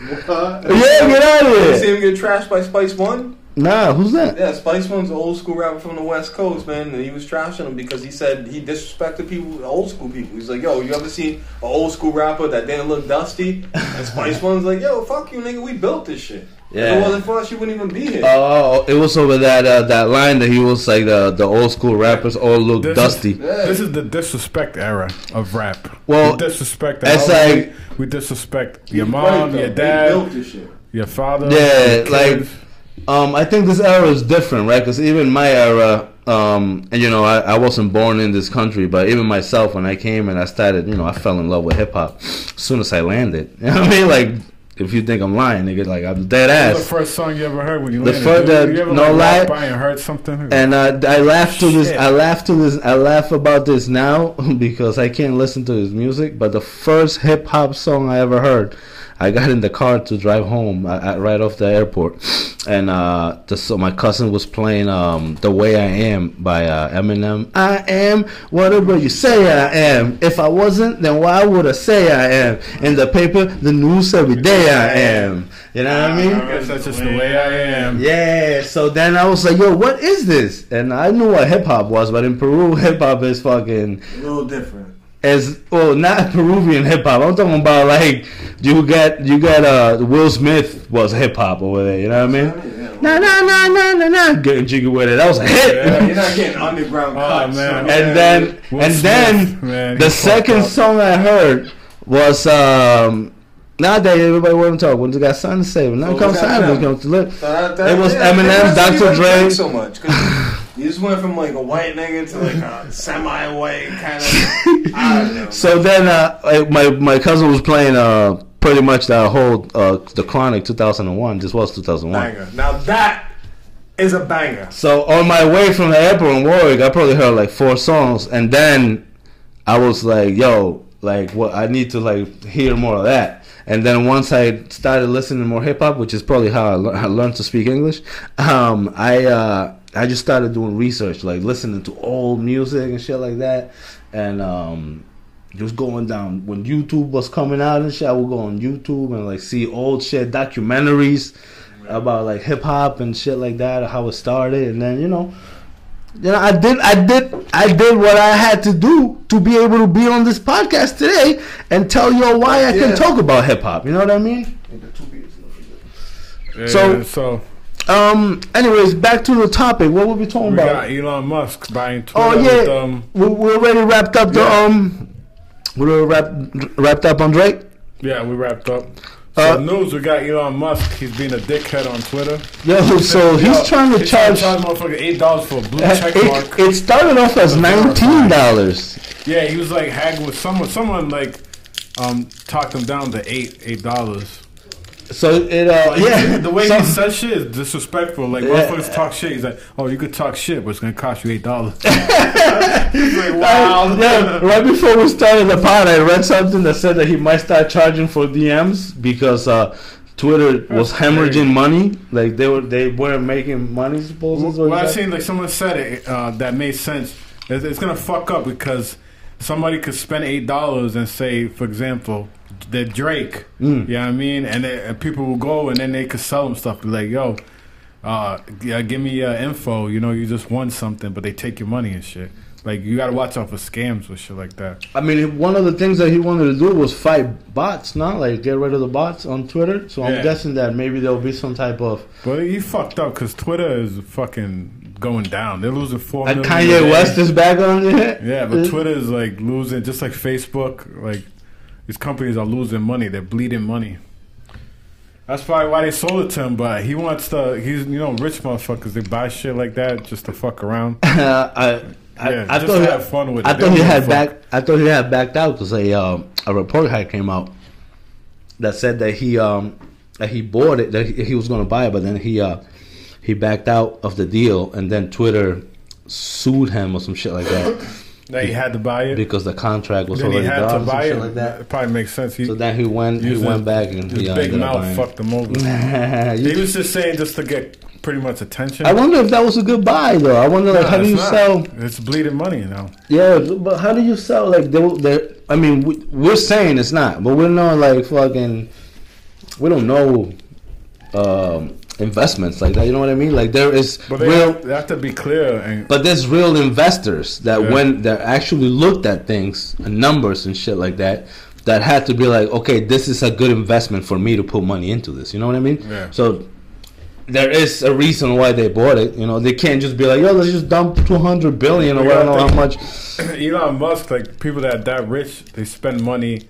Yeah, get out of here. You see him get trashed by Spice One? Nah, who's that? Yeah, Spice One's an old school rapper from the West Coast, man, and he was trashing him because he said he disrespected people, old school people. He's like, yo, you ever seen an old school rapper that didn't look dusty? And Spice One's like, yo, fuck you, nigga, we built this shit. If Yeah. it wasn't for us, you wouldn't even be here. Oh, it was over that uh, that line that he was like the the old school rappers all look This dusty. Is, this is the disrespect era of rap. Well, we disrespect. it's like- we disrespect your mom, right, though. your dad, built this shit. your father. Yeah, your like- Um, I think this era is different, right? Because even my era, um, and you know, I, I wasn't born in this country, but even myself, when I came and I started, you know, I fell in love with hip hop as soon as I landed. You know what I mean? Like, if you think I'm lying, nigga, like I'm dead What ass. the first song you ever heard when you The landed? fir- Did the- you ever no like, lie- and heard something? And uh, I laugh to this. I laugh to this. I laugh about this now because I can't listen to his music. But the first hip hop song I ever heard, I got in the car to drive home uh, uh, right off the airport, and uh, the, so my cousin was playing um, "The Way I Am" by uh, Eminem. I am whatever you say I am. If I wasn't, then why would I say I am? In the paper, the news every day I am. You know what I mean? I guess that's just the way I am. Yeah, so then I was like, yo, what is this? And I knew what hip hop was, but in Peru, hip hop is fucking A little different. As well, not Peruvian hip hop. I'm talking about like you got you got uh Will Smith was hip hop over there, you know what I mean? Nah nah nah nah nah nah getting jiggy with it. That was a hit. Yeah. You're not getting underground Oh, cuts. man. son. and then Will and Smith, then man, the second up. song I heard was um nowadays everybody want to talk when they got something to say. When that So comes time, Eminem? it's going to live. That- that- It was yeah, Eminem, that's why you Dr. Dre. Drake so much 'cause you just went from like a white nigga to like a semi-white kind of. I don't know. So then, uh, my my cousin was playing uh pretty much that whole uh the Chronic 2001. This was 2001. banger. Now that is a banger. So on my way from the airport in Warwick, I probably heard like four songs, and then I was like, "Yo, like, what? I need to like hear more of that." And then once I started listening to more hip hop, which is probably how I, lear- I learned to speak English, um, I uh, I just started doing research, like listening to old music and shit like that, and um, just going down when YouTube was coming out and shit. I would go on YouTube and like see old shit, documentaries about like hip hop and shit like that, how it started, and then you know, you know, I did, I did, I did what I had to do to be able to be on this podcast today and tell you why I Yeah. can talk about hip hop. You know what I mean? Yeah, So- so Um. Anyways, back to the topic. What were we talking we about? got Elon Musk buying Twitter. Oh yeah, With, um, we, we already wrapped up the Yeah. um. We already wrapped wrapped up on Drake. yeah, we wrapped up. So Uh, news, we got Elon Musk. He's being a dickhead on Twitter. Yo, so he's Yo, trying to he's charge. trying to charge motherfucker eight dollars for a blue Uh, check It, mark. it started off as nineteen dollars. Yeah, he was like haggling with someone. Someone like um talked him down to eight eight dollars. So it uh Like, yeah the way so- he says shit is disrespectful. Like Yeah. motherfuckers talk shit. He's like, "Oh, you could talk shit, but it's gonna cost you eight dollars." Like, "Wow." yeah, right before we started the pod, I read something that said that he might start charging for DMs because uh, Twitter was hemorrhaging crazy. money. Like they were, they weren't making money. Supposedly, Well, I seen like someone said it uh, that made sense. It's, it's gonna fuck up because somebody could spend eight dollars and say, for example, the Drake. Mm. You know what I mean? And, they, and people will go and then they could sell them stuff. Be like, yo, uh, yeah, give me uh, info. You know, you just won something, but they take your money and shit. Like you gotta watch out for scams with shit like that. I mean, one of the things that he wanted to do was fight bots, not like get rid of the bots on Twitter. So I'm guessing that maybe there'll be some type of. But he fucked up because Twitter is fucking going down. They're losing four And Kanye. West is back on it. Yeah, but Twitter is like losing, just like Facebook. Like these companies are losing money; they're bleeding money. That's probably why they sold it to him. But he wants to. He's you know rich motherfuckers. They buy shit like that just to fuck around. I, I, Yeah, I just thought he, have fun with I it. Thought he had give a fuck. back. I thought he had backed out because a um, a report had came out that said that he um that he bought it that he, he was going to buy it, but then he uh he backed out of the deal, and then Twitter sued him or some shit like that That he had to buy it. because the contract was then he had done to buy it. like that. It probably makes sense. He, So then he went he went back and his he big mouth fucked him over. He was just saying just to get pretty much attention. I wonder if that was a good buy though. I wonder like Nah, how do you not. sell? It's bleeding money now. Yeah, but how do you sell like they? they I mean, we, we're saying it's not, but we're not like fucking. We don't know um, investments like that. You know what I mean? Like there is But they, real, have, they have to be clear and but there's real investors that Yeah. when that actually looked at things and numbers and shit like that. That had to be like, okay, this is a good investment for me to put money into this. You know what I mean? Yeah. So there is a reason why they bought it. You know, they can't just be like, yo, let's just dump two hundred billion or I don't know how much. Elon Musk, like people that are that rich, they spend money.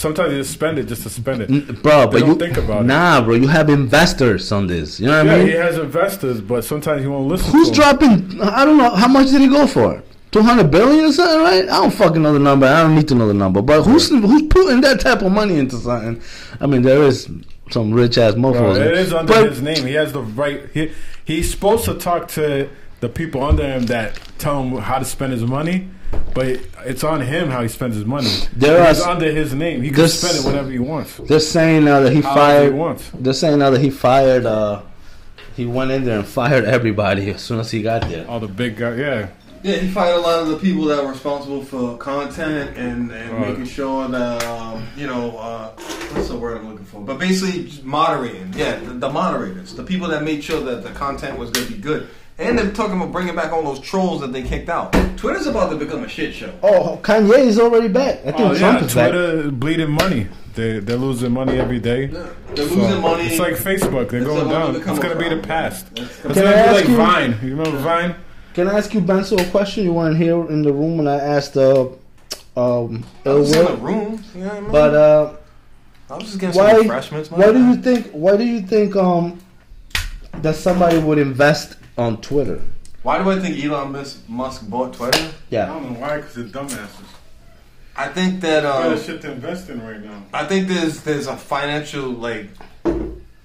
Sometimes you just spend it just to spend it. Bro, They but don't you think about it. nah, bro. You have investors on this. You know what Yeah, I mean? he has investors, but sometimes he won't listen. Who's to them. dropping? I don't know. How much did he go for? Two hundred billion or something, right? I don't fucking know the number. I don't need to know the number. But who's who's putting that type of money into something? I mean, there is some rich ass Bro, mofos. it is under but, his name. He has the right. He, he's supposed to talk to the people under him that tell him how to spend his money, but it's on him how he spends his money. There He's are- under his name. He can This- spend it whenever he wants. They're saying now that he However fired. he wants. They're saying now that he fired. uh He went in there and fired everybody as soon as he got there. All the big guys. Yeah. Yeah, he fired a lot of the people that were responsible for content and, and Right. making sure that um, you know uh, what's the word I'm looking for? But basically, just moderating. Yeah, the, the moderators, the people that made sure that the content was going to be good. And they're talking about bringing back all those trolls that they kicked out. Twitter's about to become a shit show. Oh, Kanye is already back. I think Oh Trump yeah. is back. Twitter is bleeding money. They they're losing money every day. They're So, losing money. It's like Facebook. They're It's going down. It's gonna be the past. It's It's gonna- Can I be ask like you- Vine. You remember Vine? Can I ask you, Benzo, a question? You weren't here in the room when I asked uh, um, I was in the room. You know what I mean? But uh, I was just getting some why? refreshments. Why do you think? Why do you think um that somebody would invest on Twitter? Why do I think Elon Musk bought Twitter? Yeah, I don't know why. Because they're dumbasses. I think that um, shit to invest in right now. I think there's there's a financial like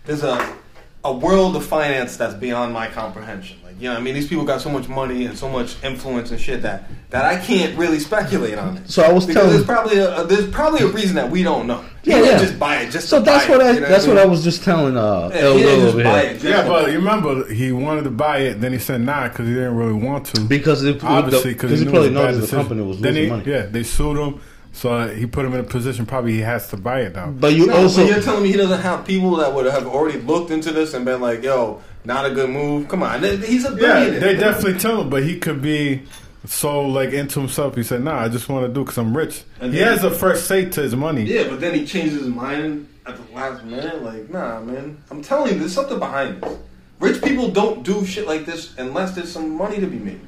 there's a a world of finance that's beyond my comprehension. Like you know, what I mean, these people got so much money and so much influence and shit that that I can't really speculate on it. So I was because telling- there's probably a, a there's probably a reason that we don't know. Yeah, yeah. just buy it just So to that's buy what it, I. you know That's what mean? I was just telling uh, Yeah, Ill he just over here. it. just Yeah, but you remember he wanted to buy it, then he said nah because he didn't really want to. Because it, Obviously, because because he probably it was knows the company was losing he- money. Yeah, they sued him, so uh, he put him in a position. Probably he has to buy it now. But you No, also but you're telling me he doesn't have people that would have already looked into this and been like, "Yo, not a good move." Come on, he's a billionaire. Yeah, they definitely tell him, but he could be so like into himself. He said, "Nah, I just want to do because I'm rich." And he then- has a first say to his money. Yeah, but then he changes his mind at the last minute. Like, nah, man. I'm telling you, there's something behind this. Rich people don't do shit like this unless there's some money to be made.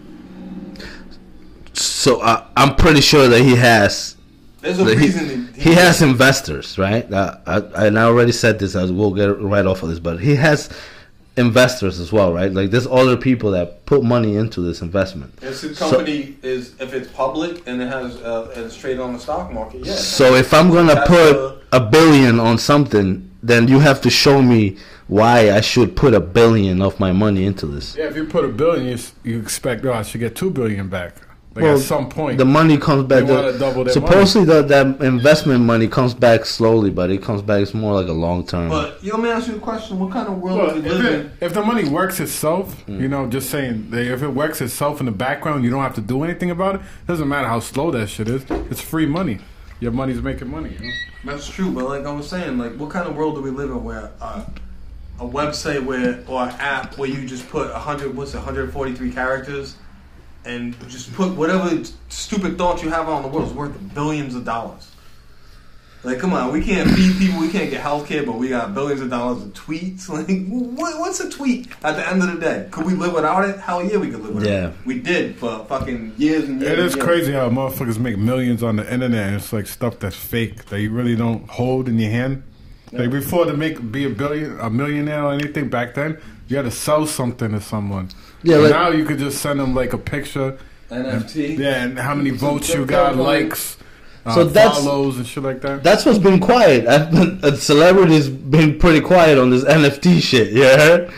so uh, I'm pretty sure that he has There's a that he, reason. he has investors, right? Uh, I, and I already said this. I will get right off of this, but he has investors as well, right? Like there's other people that put money into this investment. If the So- company is, if it's public and it has, uh, and it's traded on the stock market, yeah. So if I'm gonna put the- a billion on something, then you have to show me why I should put a billion of my money into this. Yeah, if you put a billion, you, you expect oh I should get two billion back. Like Well, at some point, The money comes back. They the- wanna double their supposedly, the, that investment money comes back slowly, but it comes back. It's more like a long term. But yo, let me ask you a question: What kind of world Well, do we if, live it, in? if the money works itself, Mm. you know, just saying, if it works itself in the background, you don't have to do anything about it. Doesn't matter how slow that shit is. It's free money. Your money's making money. You know? That's true, but like I was saying, like what kind of world do we live in where uh, a website where or an app where you just put hundred what's it, 143 characters and just put whatever stupid thoughts you have on the world is worth billions of dollars. Like, come on, we can't feed people, we can't get healthcare, but we got billions of dollars in tweets. Like, what, what's a tweet at the end of the day? Could we live without it? Hell yeah, we could live without Yeah. it. We did for fucking years and years. It is and years. crazy how motherfuckers make millions on the internet. And it's like stuff that's fake that you really don't hold in your hand. Like before to make be a billion, a millionaire or anything back then, you had to sell something to someone. Yeah, like- now you could just send them like a picture. NFT. Yeah, and how many votes you got, coin. likes, uh, So that's- follows, and shit like that. That's what's been quiet. I've been, uh, celebrities been pretty quiet on this NFT shit. You heard?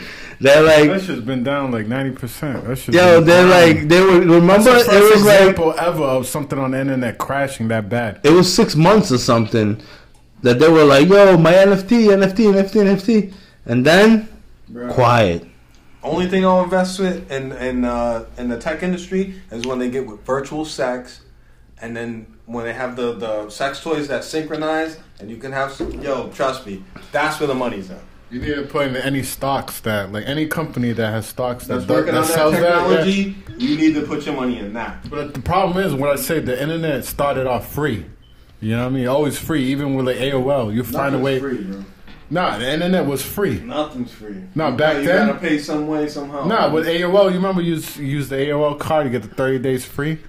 They're That like, shit's been down like ninety percent. That shit. yo, they're like, they were. Remember, That's the it first was like example ever of something on the internet crashing that bad. it was six months or something that they were like, yo, my NFT, NFT, NFT, NFT, and then Bro. quiet. Only thing I'll invest with in in uh, in the tech industry is when they get with virtual sex, and then when they have the, the sex toys that synchronize, and you can have some, yo, trust me, that's where the money's at. You need to put in any stocks that, like any company that has stocks that, working that that sells that. yeah. technology. You need to put your money in that. But the problem is, when I say the internet started off free, you know what I mean? Always free, even with like AOL. You find a way. free, bro. Nah, the internet was free. Nothing's free. No, You back gotta- then- you gotta pay some way somehow. Nah, with AOL, you remember you used, you used the AOL card to get the 30 days free?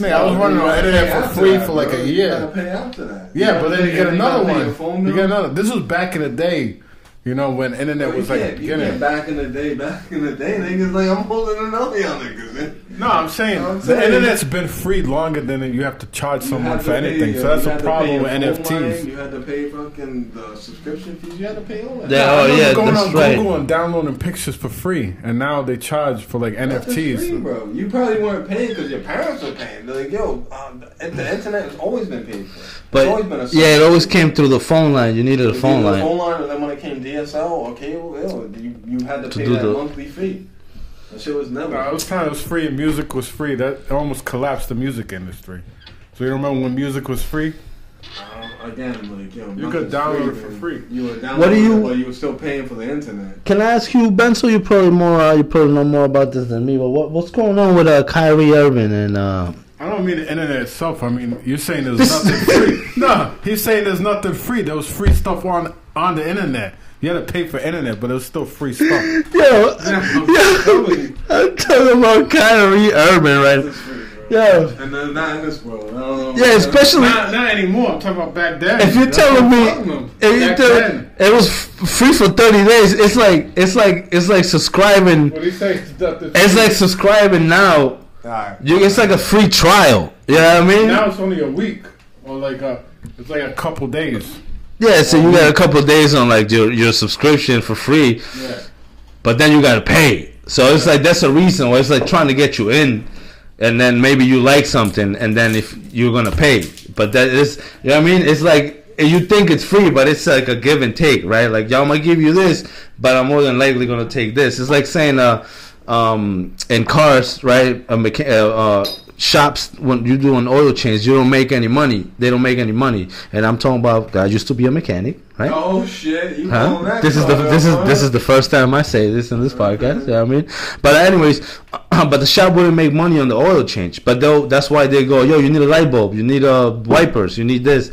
Man, I was running on gotta the pay internet for free that, for like bro. a You year. gotta pay after that. Yeah, You but then you get another one. You get another. This was back in the day, you know, when internet You was like you beginning. back in the day, back in the day, niggas like I'm holding another young niggas. Man. No, I'm saying I'm the saying- internet's been free longer than you have to charge someone had for pay anything. your- so that's a problem with your phone line, NFTs. You had to pay fucking the subscription fees. You had to pay all that. Yeah, I oh yeah, going that's on right. Google and downloading pictures for free, and now they charge for like That's free, NFTs. bro. You probably weren't paying because your parents were paying. They're like, yo, um, the the internet has always been paid for. But it's always been a yeah, it always came through the phone line. You needed a you phone did the line. phone line, and then when it came DSL or cable, yo, you you had to To pay do that the- monthly fee. That shit was never. No, it was kind it was free, and music was free. That almost collapsed the music industry. So you remember when music was free? Uh, again, like yo, You could nothing's download it for man. free. You were downloading What do you- it, but you were still paying for the internet. Can I ask you, Ben? So you probably more, uh, you probably know more about this than me. But what, what's going on with uh, Kyrie Irving and uh, I don't mean the internet itself. I mean you're saying there's nothing free. No, he's saying there's nothing free. There was free stuff on on the internet. You had to pay for internet, but it was still free stuff. yo, yo, I'm talking about Kyrie Irving, right? It's free, bro. Yo, And then not in this world. I don't know. yeah, especially not, not anymore. I'm talking about back then. if you're That's telling me I'm talking about. if you Back tell- it was free for 30 days, it's like it's like it's like subscribing. What do you say? It's It's like subscribing now. Alright. You, it's like a free trial. You know what I mean? now it's only a week or like a it's like a couple days. Yeah, so you got a couple of days on like your your subscription for free, Yeah. but then you gotta pay. So it's like that's a reason why it's like trying to get you in, and then maybe you like something, and then if you're gonna pay, but that is you know what I mean? It's like you think it's free, but it's like a give and take, right? Like y'all might give you this, but I'm more than likely gonna take this. It's like saying uh um in cars, right? A mecha- uh, uh, shops when you do an oil change, you don't make any money. They don't make any money, and I'm talking about. I used to be a mechanic, right? Oh shit! You Huh? that This is the this is this is the first time I say this in this podcast. You know what I mean? But anyways, but the shop wouldn't make money on the oil change. But though that's why they go, yo, you need a light bulb, you need uh, wipers, you need this,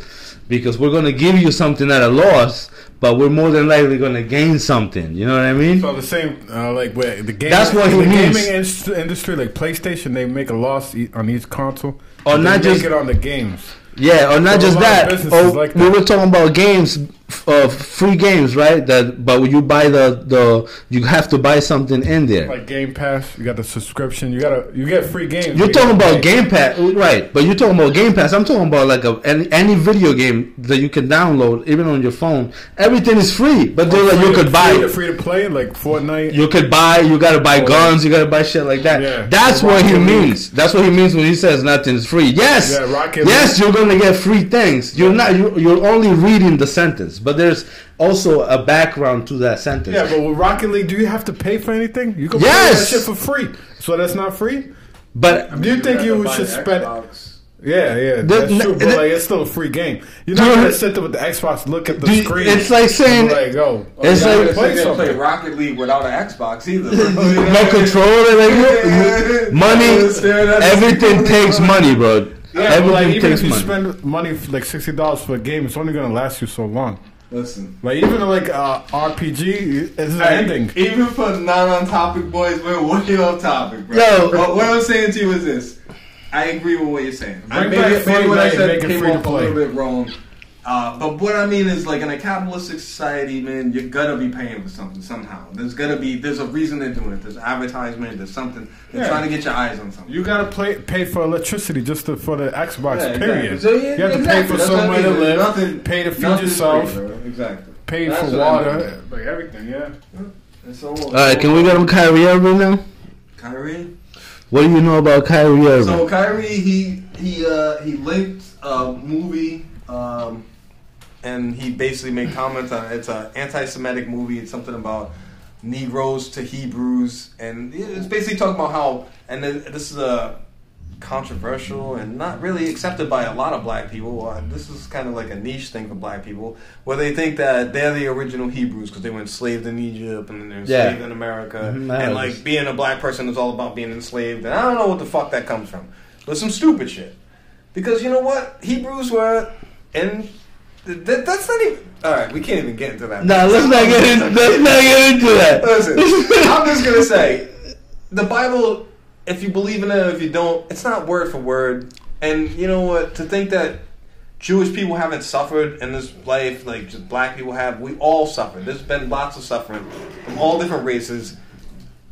because we're gonna give you something at a loss, but we're more than likely gonna gain something. You know what I mean? So the same, uh, like where the game. That's what he the means. gaming industry, like PlayStation, they make a loss on each console. Or They not make just- it on the games. Yeah, or not So just that. Or like we were talking about games uh, free games, right? That but when you buy the the you have to buy something in there. Like Game Pass, you got the subscription. You gotta you get free games. You're talking about. Game Pass, right? But you're talking about Game Pass. I'm talking about like a any, any video game that you can download, even on your phone. Everything is free, but they're like you could buy. free, free to play like Fortnite. You could buy. You gotta buy guns. You gotta buy shit like that. Yeah. That's what he League. means. That's what he means when he says nothing's free. Yes. Yeah, Rocket yes, you're gonna get free things. You're not. You're, you're only reading the sentence, but there's also a background to that sentence. yeah, but with Rocket League, do you have to pay for anything? You can Yes! play that shit for free. So that's not free. but Do you think you should spend? Xbox. Yeah, yeah, The- that's n- true. But the- like, it's still a free game. You're not Dude, gonna sit there with the Xbox, look at the do you- screen. it's like saying- and be like, oh, oh, It's you like- Play, play play. Rocket League without an Xbox either. no controller. Like money. Staring at the Everything takes money, bro. Yeah, but Everything like even takes if you money. spend money for like sixty dollars for a game, it's only gonna last you so long. Listen. Like even like uh, RPG, it's an Hey, ending. Even for non on topic boys, we're way off topic, bro. Yo. But what I'm saying to you is this. I agree with what you're saying. I, Bring maybe, back maybe what I said it came off a little bit wrong. Uh, but what I mean is, like in a capitalistic society, man, you're gonna be paying for something somehow. There's gonna be, there's a reason they're doing it. There's advertisement. There's something. They're Yeah. trying to get your eyes on something. You gotta play, pay for electricity just to, for the Xbox. Yeah, period. exactly. So, yeah, you have to pay for That's somewhere to mean. There's live, nothing- pay to feed yourself, free, exactly. pay That's for water, like everything. Yeah. It's all, All right, can we get him Kyrie Irving now? Kyrie? What do you know about Kyrie Irving? So Kyrie, he he uh, he linked a movie, um, and he basically made comments on. It's an anti-Semitic movie. It's something about Negroes to Hebrews, and it's basically talking about how. And this is a controversial and not really accepted by a lot of black people. Uh, this is kind of like a niche thing for black people, where they think that they're the original Hebrews because they were enslaved in Egypt and then they're Yeah. enslaved in America, Mhm, and like being a black person is all about being enslaved. And I don't know what the fuck that comes from, but some stupid shit. Because you know what, Hebrews were, and th- th- that's not even. All right, we can't even get into that. Nah, let's not get in, let's not get into that. Listen, I'm just gonna say, the Bible. If you believe in it, or if you don't, it's not word for word. And you know what? To think that Jewish people haven't suffered in this life, like just black people have, we all suffered. There's been lots of suffering from all different races.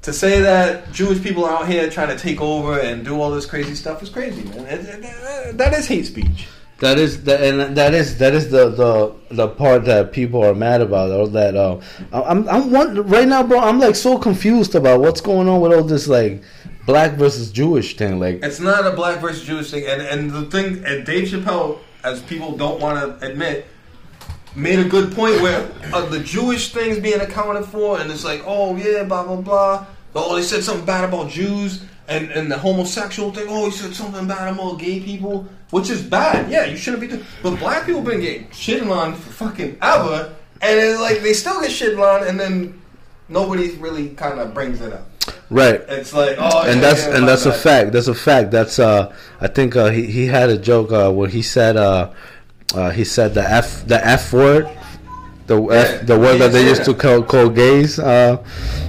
To say that Jewish people are out here trying to take over and do all this crazy stuff is crazy, man. That is hate speech. That is the and that is that is the the the part that people are mad about. Or that uh, I'm I'm one right now, bro. I'm like so confused about what's going on with all this like black versus Jewish thing. Like, It's not a black versus Jewish thing, and and the thing, and Dave Chappelle, as people don't want to admit, made a good point where uh, the Jewish things being accounted for, and it's like, oh yeah, blah blah blah. Oh, they said something bad about Jews, and and the homosexual thing. Oh, he said something bad about gay people, which is bad. Yeah, you shouldn't be. doing But black people been getting shitted on for fucking ever, and it's like they still get shitted on, and then nobody really kind of brings it up. right. It's like, oh, and yeah, that's yeah, and that's a fact. That's a fact. That's uh, I think uh, he he had a joke uh, where he said uh, uh, he said the f the f word, the f the word that they used to call call gays uh,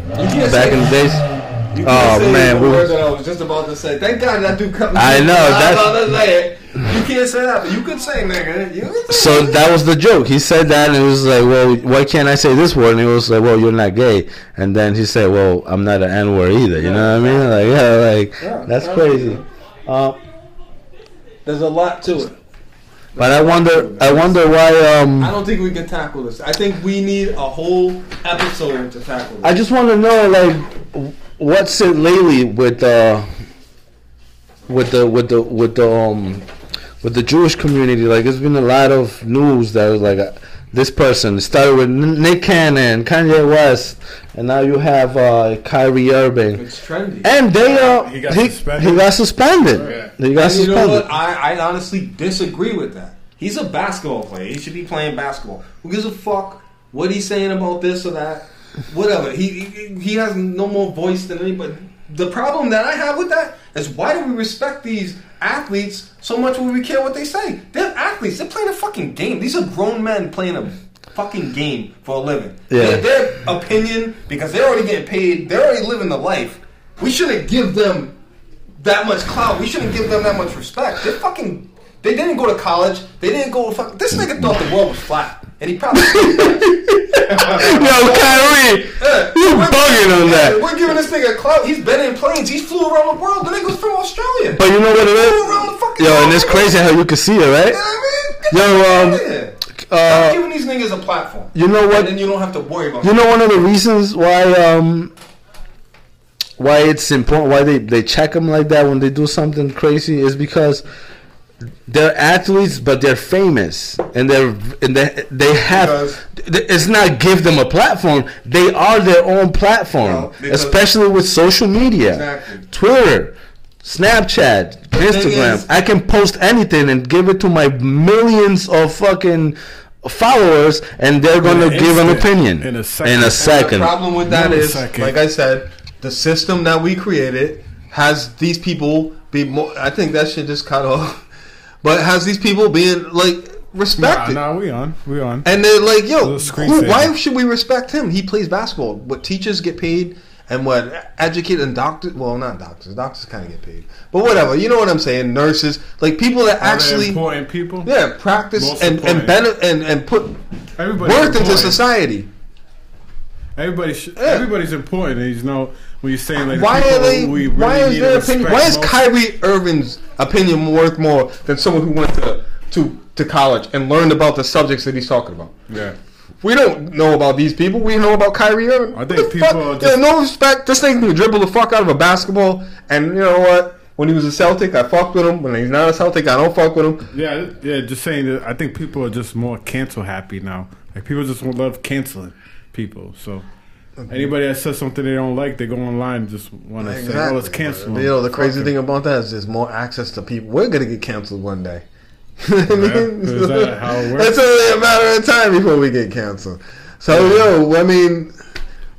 back in the days. You Oh, man, the word that I was just about to say. Thank God that dude cut me. I know, I was that's- about to say it. You can't say that, but you could say nigga. You can say So nigga. that was the joke. He said that, and it was like, "Well, why can't I say this word?" And he was like, "Well, you're not gay." And then he said, "Well, I'm not an N word either." You know what I mean? Like, yeah, like Yeah, that's crazy. Uh, There's a lot to it. but I wonder, I wonder why. I Um, don't think we can tackle this. I think we need a whole episode to tackle this. I just want to know, like, what's it lately with uh, with the with the with the um, with the Jewish community? Like, there's been a lot of news that was like. Uh, this person it started with Nick Cannon, Kanye West, and now you have uh, Kyrie Irving. it's trendy. And they uh, He got he, suspended? he got suspended. Yeah. He got And you know what? I, I honestly disagree with that. He's a basketball player. He should be playing basketball. Who gives a fuck what he's saying about this or that? Whatever. He he, he has no more voice than anybody. The problem that I have with that is why do we respect these athletes so much when we care what they say? They're athletes. They're playing a fucking game. These are grown men playing a fucking game for a living. Yeah. Their, their opinion, because they're already getting paid, they're already living the life. We shouldn't give them that much clout. We shouldn't give them that much respect. They fucking. They didn't go to college. They didn't go to fuck. This nigga thought the world was flat. And he probably. Yo, Kyrie, you bugging on that. We're giving this nigga a clout. He's been in planes. He's flew around the world. The nigga was from Australia. But you know what it flew around the fucking Yo, and it's crazy how you can see it, right? You know what I mean? Yo, um, Uh, giving these niggas a platform. you know what? And then you don't have to worry about You know one of the reasons why um why it's important why they they check them like that when they do something crazy is because they're athletes but they're famous and they're and they they have Because- it's not give them a platform they are their own platform No, because- especially with social media Exactly. Twitter Snapchat thing Instagram is- I can post anything and give it to my millions of fucking followers and they're going to an give an opinion In a second. in a And the problem with that is, like I said, the system that we created has these people be more. I think that should just cut off. But has these people being like respected? nah, we on, we on. And they're like, yo, who, why should we respect him? He plays basketball. What teachers get paid and what educated and doctors, well, not doctors. Doctors kind of get paid. But whatever. You know what I'm saying? Nurses, like people that All the actually, important people. yeah, practice Most and and, important. bene- and and put Everybody's worth into society. Everybody, sh- Yeah. everybody's important. And you know when you're saying like, Why are they? Really why is their opinion? Why is Kyrie Irving's opinion worth more than someone who went to to to college and learned about the subjects that he's talking about? Yeah, We don't know about these people. We know about Kyrie Irving. I think people fuck? are Yeah, just- no respect. This thing can dribble the fuck out of a basketball, and you know what? When he was a Celtic, I fucked with him. When he's not a Celtic, I don't fuck with him. yeah, yeah. Just saying that. I think people are just more cancel happy now. Like people just love canceling people. So anybody that says something they don't like, they go online and just want to say, "Oh, let's cancel." You know the crazy thing about that is there's more access to people. We're gonna get canceled one day. You know what I mean? Is that how it works? It's only a matter of time before we get canceled. So yo, I mean,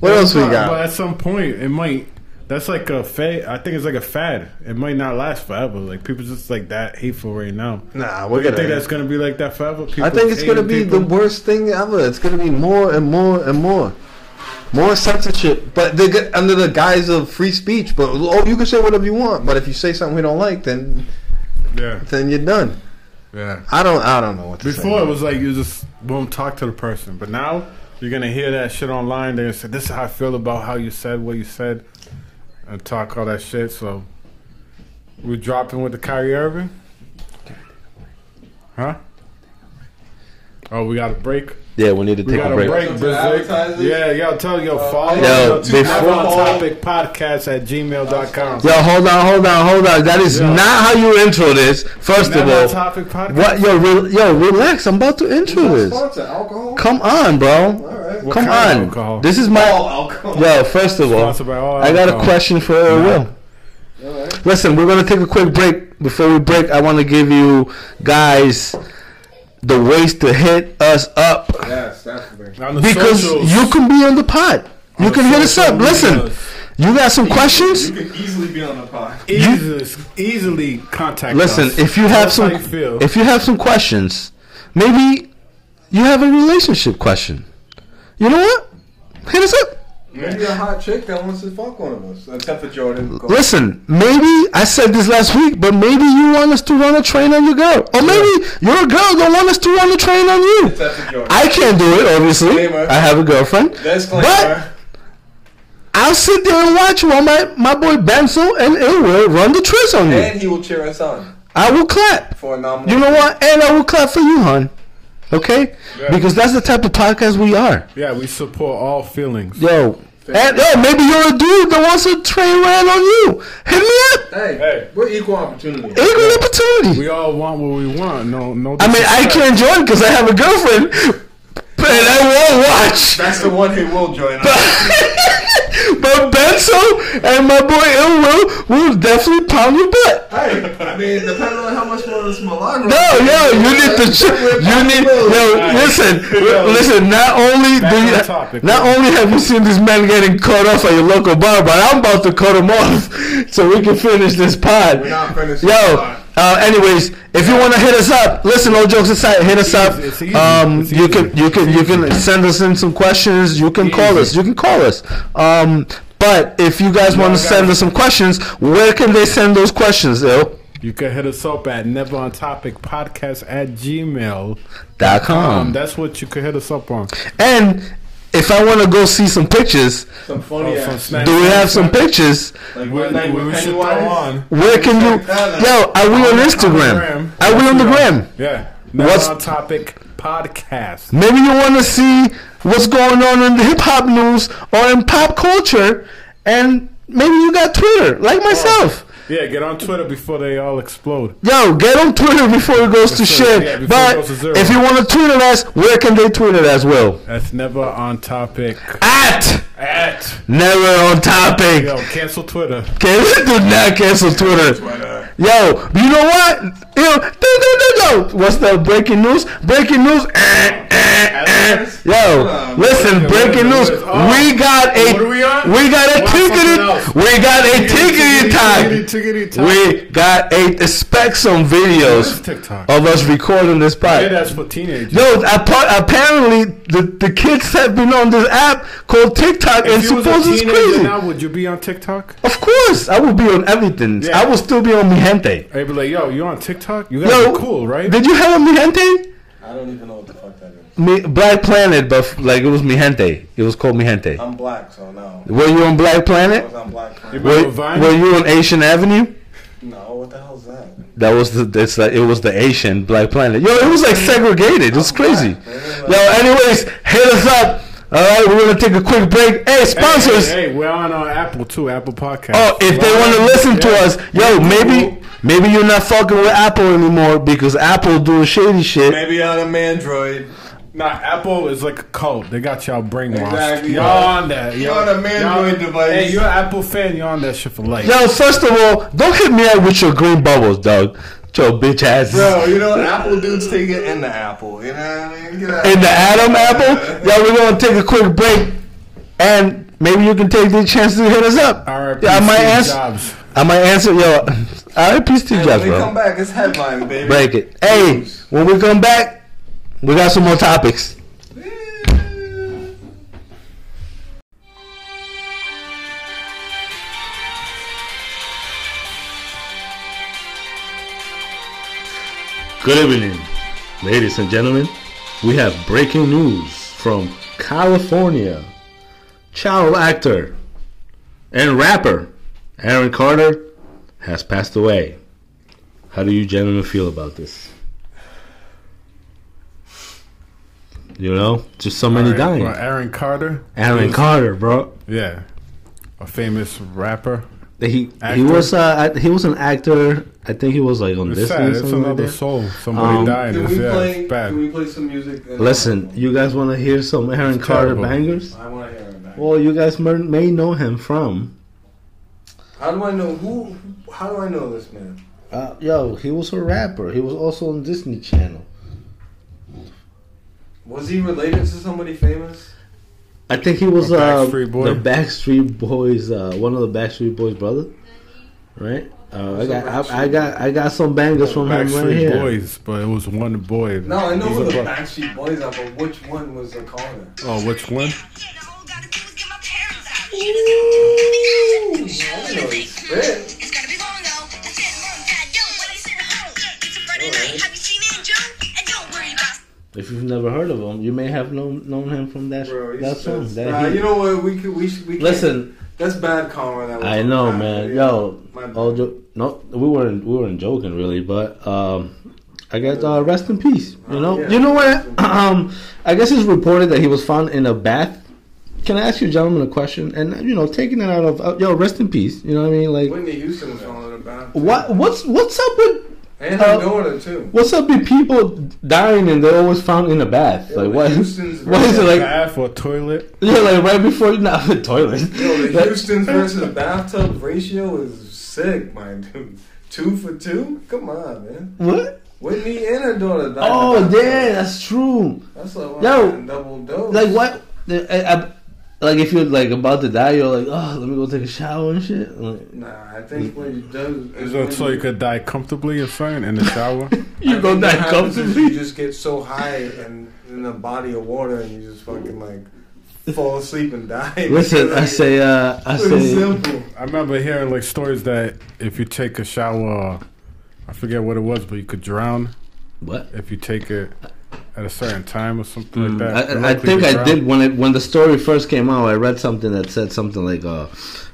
what else we got? at some point, it might. That's like a fad. I think it's like a fad. It might not last forever. Like people just like that hateful right now. Nah, we're gonna. think that's gonna be like that forever? People I think it's gonna be hating the worst thing ever. It's gonna be more and more and more, more censorship. But they get under the guise of free speech. But oh, you can say whatever you want. But if you say something we don't like, then Yeah, then you're done. yeah. I don't. I don't know what to say. Before it was like you just won't talk to the person, but now you're gonna hear that shit online. They're gonna say, "This is how I feel about how you said what you said," and talk all that shit. So we're dropping with the Kyrie Irving, huh? Oh, we got a break. Yeah, we need to We take got a break. Some Brazil. advertisers? Yeah, yo, tell yo follow Yo, yo, to before- on topic podcast at gmail.com. Yo, hold on, hold on, hold on. That is Yeah. not how you intro this. First of all, topic podcast. what? Yo, re- yo, relax. I'm about to intro this. Sponsor alcohol. Come on, bro. All right. Come on. alcohol? This is my. All alcohol. Yo, first of all, all I got a question for Will. All right. Listen, we're gonna take a quick break. Before we break, I want to give you guys the ways to hit us up Yes, definitely. On the because socials. you can be on the pod. You On can hit us up. Listen, medias. you got some questions? You can easily be on the pod. easily, easily contact us. Listen, us. if you have us some, how you feel. if you have some questions, maybe you have a relationship question. You know what? Hit us up. Maybe a hot chick that wants to fuck one of us. Except for Jordan. Listen, maybe I said this last week, but maybe you want us to run a train on your girl, or maybe your girl don't want us to run a train on you. Except for Jordan. I can't do it, obviously. Disclaimer. I have a girlfriend, Disclaimer. but I'll sit there and watch while my my boy Benzo and Ill will run the triz on you. and he will cheer us on I will clap. for a nominal. You know what? And I will clap for you, hon. Okay? Yeah. Because that's the type of podcast we are. yeah, we support all feelings. Yo. And yo, maybe you're a dude that wants a train ran on you. Hit me up. Hey, Hey. we're equal opportunity. Equal opportunity. We all want what we want. No, no. I mean, I can't join because I have a girlfriend, but I won't watch. That's the one who will join us. but Benzo and my boy Ill Will will definitely pound your butt. hey, I mean, depending on how much more of this Milagro. No, yo, you need to. Ch- you need. Yo, listen, listen. Not only do you, topic. not only have you seen this man getting cut off at your local bar, but I'm about to cut him off so we can finish this pod. We're not finished. Yo. Uh, anyways, if you want to hit us up, listen. No jokes aside, hit us up. It's. Um, It's you can you can you can send us in some questions. You can call us. You can call us. Um, but if you guys want to send us some questions, where can they send those questions, Ill? You can hit us up at Never on Topic Podcast at Gmail. Dot com. Um, that's what you can hit us up on. And if I want to go see some pictures, Some funny Oh, ass. do we have some pictures? Like We, one night we with should throw Pennywise. on. Where can you? Yo, are we on Instagram? gram. Are we on the gram? Yeah. What's- on Topic Podcast. Maybe you want to see what's going on in the hip hop news or in pop culture, and maybe you got Twitter, like oh. myself. Yeah, get on Twitter before they all explode. Yo, get on Twitter before it goes to shit. yeah, but to if you want to tweet at us, where can they tweet at us, Will? That's Never on Topic. Ah, At At. never on topic. Yo, cancel Twitter. Can do not cancel Twitter. Yo, you know what? Yo, do, do, do, yo. What's the breaking news? Breaking news. Eh, eh, eh. Yo, listen, breaking news. We got a we got a tickety we got a tickety Tickety, talk. tickety, talk. We got a expect some videos of us recording this Yeah, part. that's for teenagers. Yo, apparently the, the kids have been on this app called TikTok and if you was supposedly it's crazy. now, would you be on TikTok? Of course, I will be on everything. Yeah. I will still be on Mi Gente. I'd be like, yo, you on TikTok? You guys Yo, cool, right? Did you have a Mi Gente? I don't even know what the fuck that is. Mi, Black Planet, but like it was Mi Gente. It was called Mi Gente. I'm black, so no. Were you on Black I Planet? was on black. You Were, were you on Asian Avenue? No, what the hell hell's that? That was the that's like it was the Asian Black Planet. Yo, it was like segregated. It was crazy. Yo, anyways, hit us up. All right, we're gonna take a quick break. Hey, Hey, sponsors. Hey, hey, we're on uh, Apple too, Apple Podcast. Oh, if they want to listen to us, yo, maybe maybe you're not fucking with Apple anymore because Apple doing shady shit. Maybe on a Mandroid. Nah, Apple is like a cult. They got y'all brainwashed. Exactly. Y'all on that. You're Y'all- on a Mandroid y'all- device. Hey, you're an Apple fan. You're on that shit for life. Yo, first of all, don't hit me up with your green bubbles, dog. Yo, bitch ass. Bro, you know, Apple dudes take it in the apple. You know what I mean? Get out In the Adam apple. Yo, we're gonna take a quick break, and maybe you can take the chance to hit us up. R.I.P. Yeah, I might answer. Jobs. I might answer. Yo, R.I.P. Steve Hey, Jobs, when we come back, it's headline, baby. Break it. Hey, when we come back, we got some more topics. Good evening, ladies and gentlemen. We have breaking news from California. Child actor and rapper Aaron Carter has passed away. How do you gentlemen feel about this? You know, just so many Alright, dying. Aaron Carter. Aaron Carter, bro. Yeah, a famous rapper. He he was uh he was an actor. I think he was like on It's Disney sad. It's something like another soul. Somebody Um, died. Can we yeah, play? it's bad. Can we play some music? Listen, you guys want to hear some Aaron It's Carter terrible. bangers? I want to hear it back. Well, you guys mer- may know him from. How do I know who? How do I know this man? Uh, yo, he was a rapper. He was also on Disney Channel. Was he related to somebody famous? I think he was A uh, Backstreet Boy? the Backstreet Boys, uh, one of the Backstreet Boys brother, right? Uh, I got, I, I got, I got some bangers from him right Backstreet here. Boys, but it was one boy. No, I know He's who the bro- Backstreet Boys are, but which one was the Carter? Oh, which one? I didn't If you've never heard of him, you may have known known him from that Bro, that song. That Nah, you know what? We could. We should. We Listen, That's bad karma. That was I know, man. Yo, all jo- no, we weren't we weren't joking really, but um, I guess uh, rest in peace. You know, Oh, yeah. you know what? Um, I guess it's reported that he was found in a bath. Can I ask you, gentlemen, a question? And you know, taking it out of uh, yo, rest in peace. You know what I mean? Like, when Whitney Houston was falling about. what what's what's up with And her Uh, daughter too. what's up with people dying and they're always found in a bath? Yeah, like what? Houston's What is it like? Bath or toilet? Yeah, like right before you not the toilet. Yo, the Like- Houston's versus bathtub ratio is sick, my dude. Two for two? Come on, man. what? Whitney and her daughter died. Oh, in yeah, that's true. That's a Yo, double dose. Like what? I, I, like if you're like about to die, you're like, oh, let me go take a shower and shit. Like, Nah, I think what you do Is it so you could die comfortably or something in the shower? you go die comfortably. You just get so high and in a body of water, and you just fucking like fall asleep and die. Listen, I say, uh, I Pretty say, simple. I remember hearing like stories that if you take a shower I forget what it was, but you could drown What? if you take it at a certain time or something like that. Mm, I, I think I did when it when the story first came out. I read something that said something like uh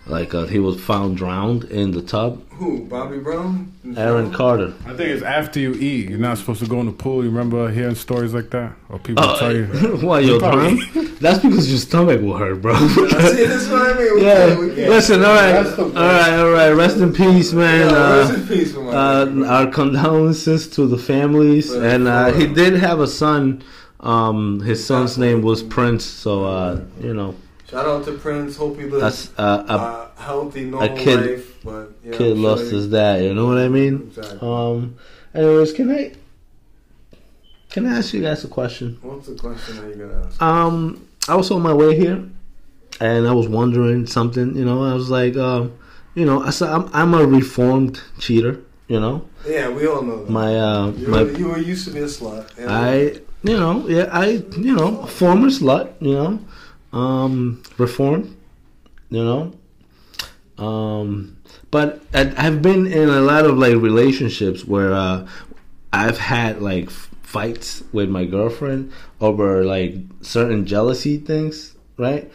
like uh, he was found drowned in the tub. Who? Bobby Brown? Aaron Carter. I think it's after you eat. You're not supposed to go in the pool. You remember hearing stories like that, or people Oh, tell you. why you probably- drowned? That's because your stomach will hurt, bro. See, this is what I mean. We yeah. can't- can't- Listen, all right, all right, all right. Rest in peace, man. Yeah, Uh, rest in peace uh, man. our condolences to the families, But and uh, for he did have a son. Um, his son's name was Prince, so uh, you know Shout out to Prince. Hope he lives that's uh, a a healthy, normal kid- life. But yeah, kid I'm lost sure his dad. You know what I mean? Exactly. Um. Anyways, can I can I ask you guys a question? What's the question that you're gonna ask? Um, I was on my way here, and I was wondering something. You know, I was like, um, you know, I said I'm I'm a reformed cheater. You know, Yeah, we all know that. my uh, you, my were, you were used to be a slut. and- I, you know, yeah, I, you know, former slut, you know, um, reformed, you know, um, but I've been in a lot of like relationships where uh, I've had like fights with my girlfriend over like certain jealousy things, right?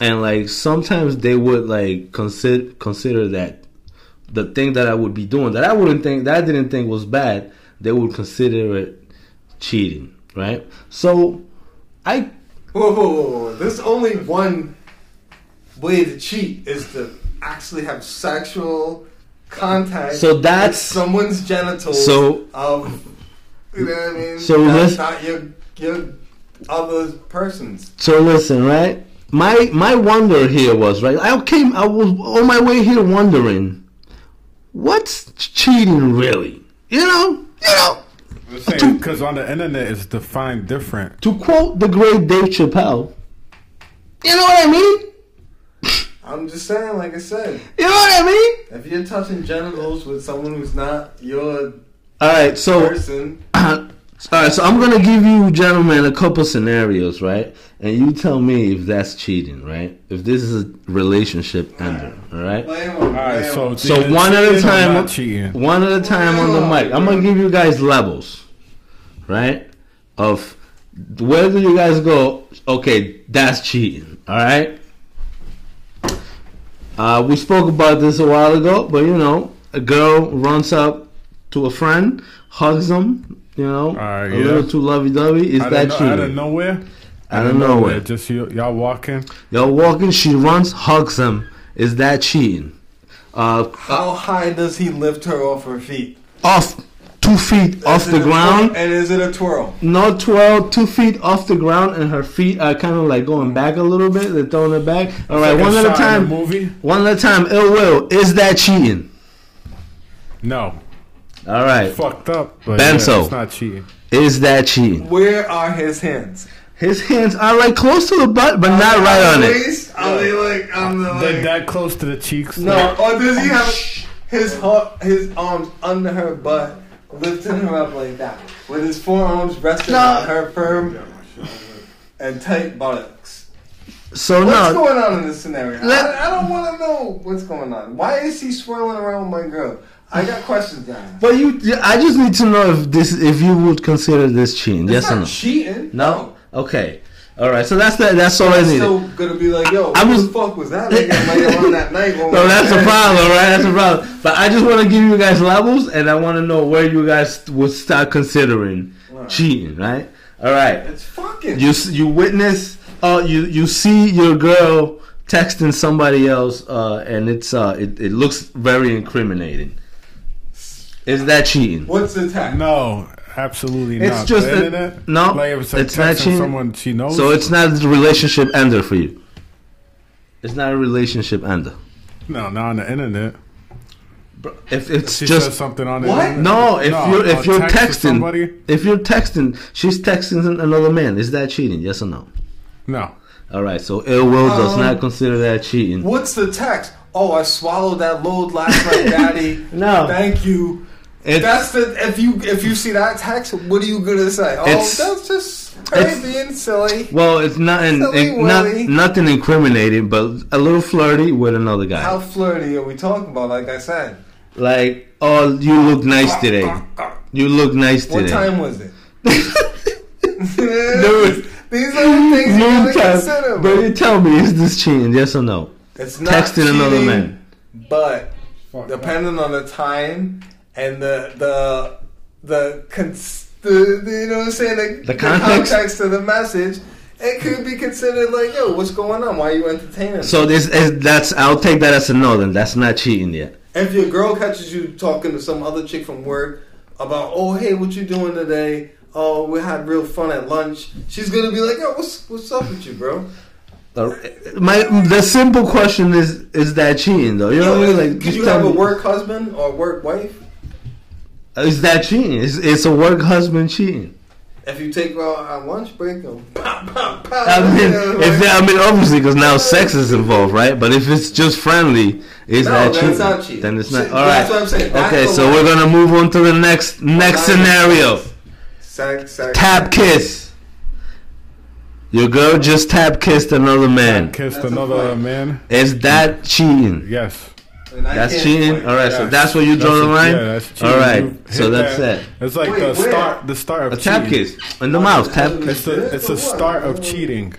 And like sometimes they would like consider consider that the thing that I would be doing that I wouldn't think that I didn't think was bad, they would consider it cheating, right? So I Whoa, whoa, whoa! There's only one way to cheat is to actually have sexual contact. So with that's- someone's genitals. so- of you know what I mean. So that's not your your other person's. so listen, right? My my wonder here was right. I came. I was on my way here wondering, what's cheating really? You know, you know. Because on the internet, it's defined different. To quote the great Dave Chappelle, you know what I mean? I'm just saying, like I said, You know what I mean? if you're touching genitals with someone who's not your All right, so person, all right, so I'm gonna give you gentlemen a couple scenarios, right? And you tell me if that's cheating, right? If this is a relationship ender, all right? All right, so. So one at a time. cheating. One at a time on the mic. I'm gonna give you guys levels, right? Of where do you guys go? Okay, that's cheating. All right. Uh, we spoke about this a while ago, but you know, a girl runs up to a friend, hugs them, you know, Alright, a yeah. little too lovey-dovey. Is Out that of, no- cheating? out of nowhere. Out of nowhere. Just you, y'all walking. Y'all walking, she runs, hugs him. Is that cheating? Uh, How high does he lift her off her feet? off two feet off the ground. twirl? and is it a twirl? No twirl, two feet off the ground, and her feet are kind of like going back a little bit. They're throwing it back. All right, Like one at a time. movie. One at a time. Ill will. Is that cheating? No, All right. fucked up. But Benzo. yeah, it's not cheating. Is that cheating? Where are his hands? His hands are like close to the butt, but not right on it. Waist? Are they like on the They're like? that close to the cheeks. No, or does he have his hu- his arms under her butt, lifting her up like that, with his forearms resting No. on her firm and tight buttocks? So What's no. going on in this scenario? Let- I, I don't want to know what's going on. Why is he swirling around my girl? I got questions, guys. But you, I just need to know if this, if you would consider this cheating. Yes or no? cheating. No. Okay. All right. So that's the, that's all I I'm needed. still gonna be like, yo, I who was- the fuck was that on that night? No, that's were the problem, right? That's the problem. But I just want to give you guys levels, and I want to know where you guys would start considering Right. cheating, right? All right. It's fucking. You you witness, uh, you you see your girl texting somebody else, uh, and it's uh, it, it looks very incriminating. Is that cheating? What's the tag? No, absolutely It's not. It's just the a- internet. no, like if it's, like it's not cheating. someone she knows. So it's not a relationship ender for you. It's not a relationship ender. no, not on the internet. If it's She just says something on the What? internet. No, if you're if you're text texting, somebody, if you're texting, she's texting another man. Is that cheating? Yes or no? no. All right. So ill will does Um, not consider that cheating. What's the text? Oh, I swallowed that load last night, Daddy. No. Thank you. It's, That's the if you if you see that text, what are you gonna say? Oh, that's just her it's- being silly. well, it's not, in, it- not nothing incriminating, but a little flirty with another guy. How flirty are we talking about? Like I said, Like, oh, you look nice today. You look nice today. What time was it? Dude, these are the things you gotta consider. But you tell me, is this cheating? Yes or no? It's not Texting another man. but depending on the time and the the the, cons- the, the you know what I'm saying the, The context? context of the message, it could be considered like yo, what's going on? Why are you entertaining? So this is that's. I'll take that as a no. Then that's not cheating yet. if your girl catches you talking to some other chick from work about oh hey what you doing today? Oh we had real fun at lunch. She's gonna be like yo what's what's up with you bro? My the simple question is: Is that cheating though? You know what I mean? Like, Could you have a work husband or work wife? Is that cheating? It's, it's a work husband cheating. If you take her out on lunch break, them pop, pop, pop. I mean, if like- I mean, obviously, because now sex is involved, right? But if it's just friendly, is No, that that's cheating? not cheating. Then it's not. See, All right. that's what I'm saying. That's Okay, so line. we're gonna move on to the next next Line. scenario. Sex, sex, Tap kiss. Your girl just tap kissed another man. Kissed That's another man. Is that cheating? Yes. And I That's cheating. wait. All right, so that's where you draw That's the a- line. yeah, that's cheating. All right, so that's that. it. It's like Wait, the where? start. The start of A tap cheating. kiss in the mouth. Tap It's the it's the start of cheating.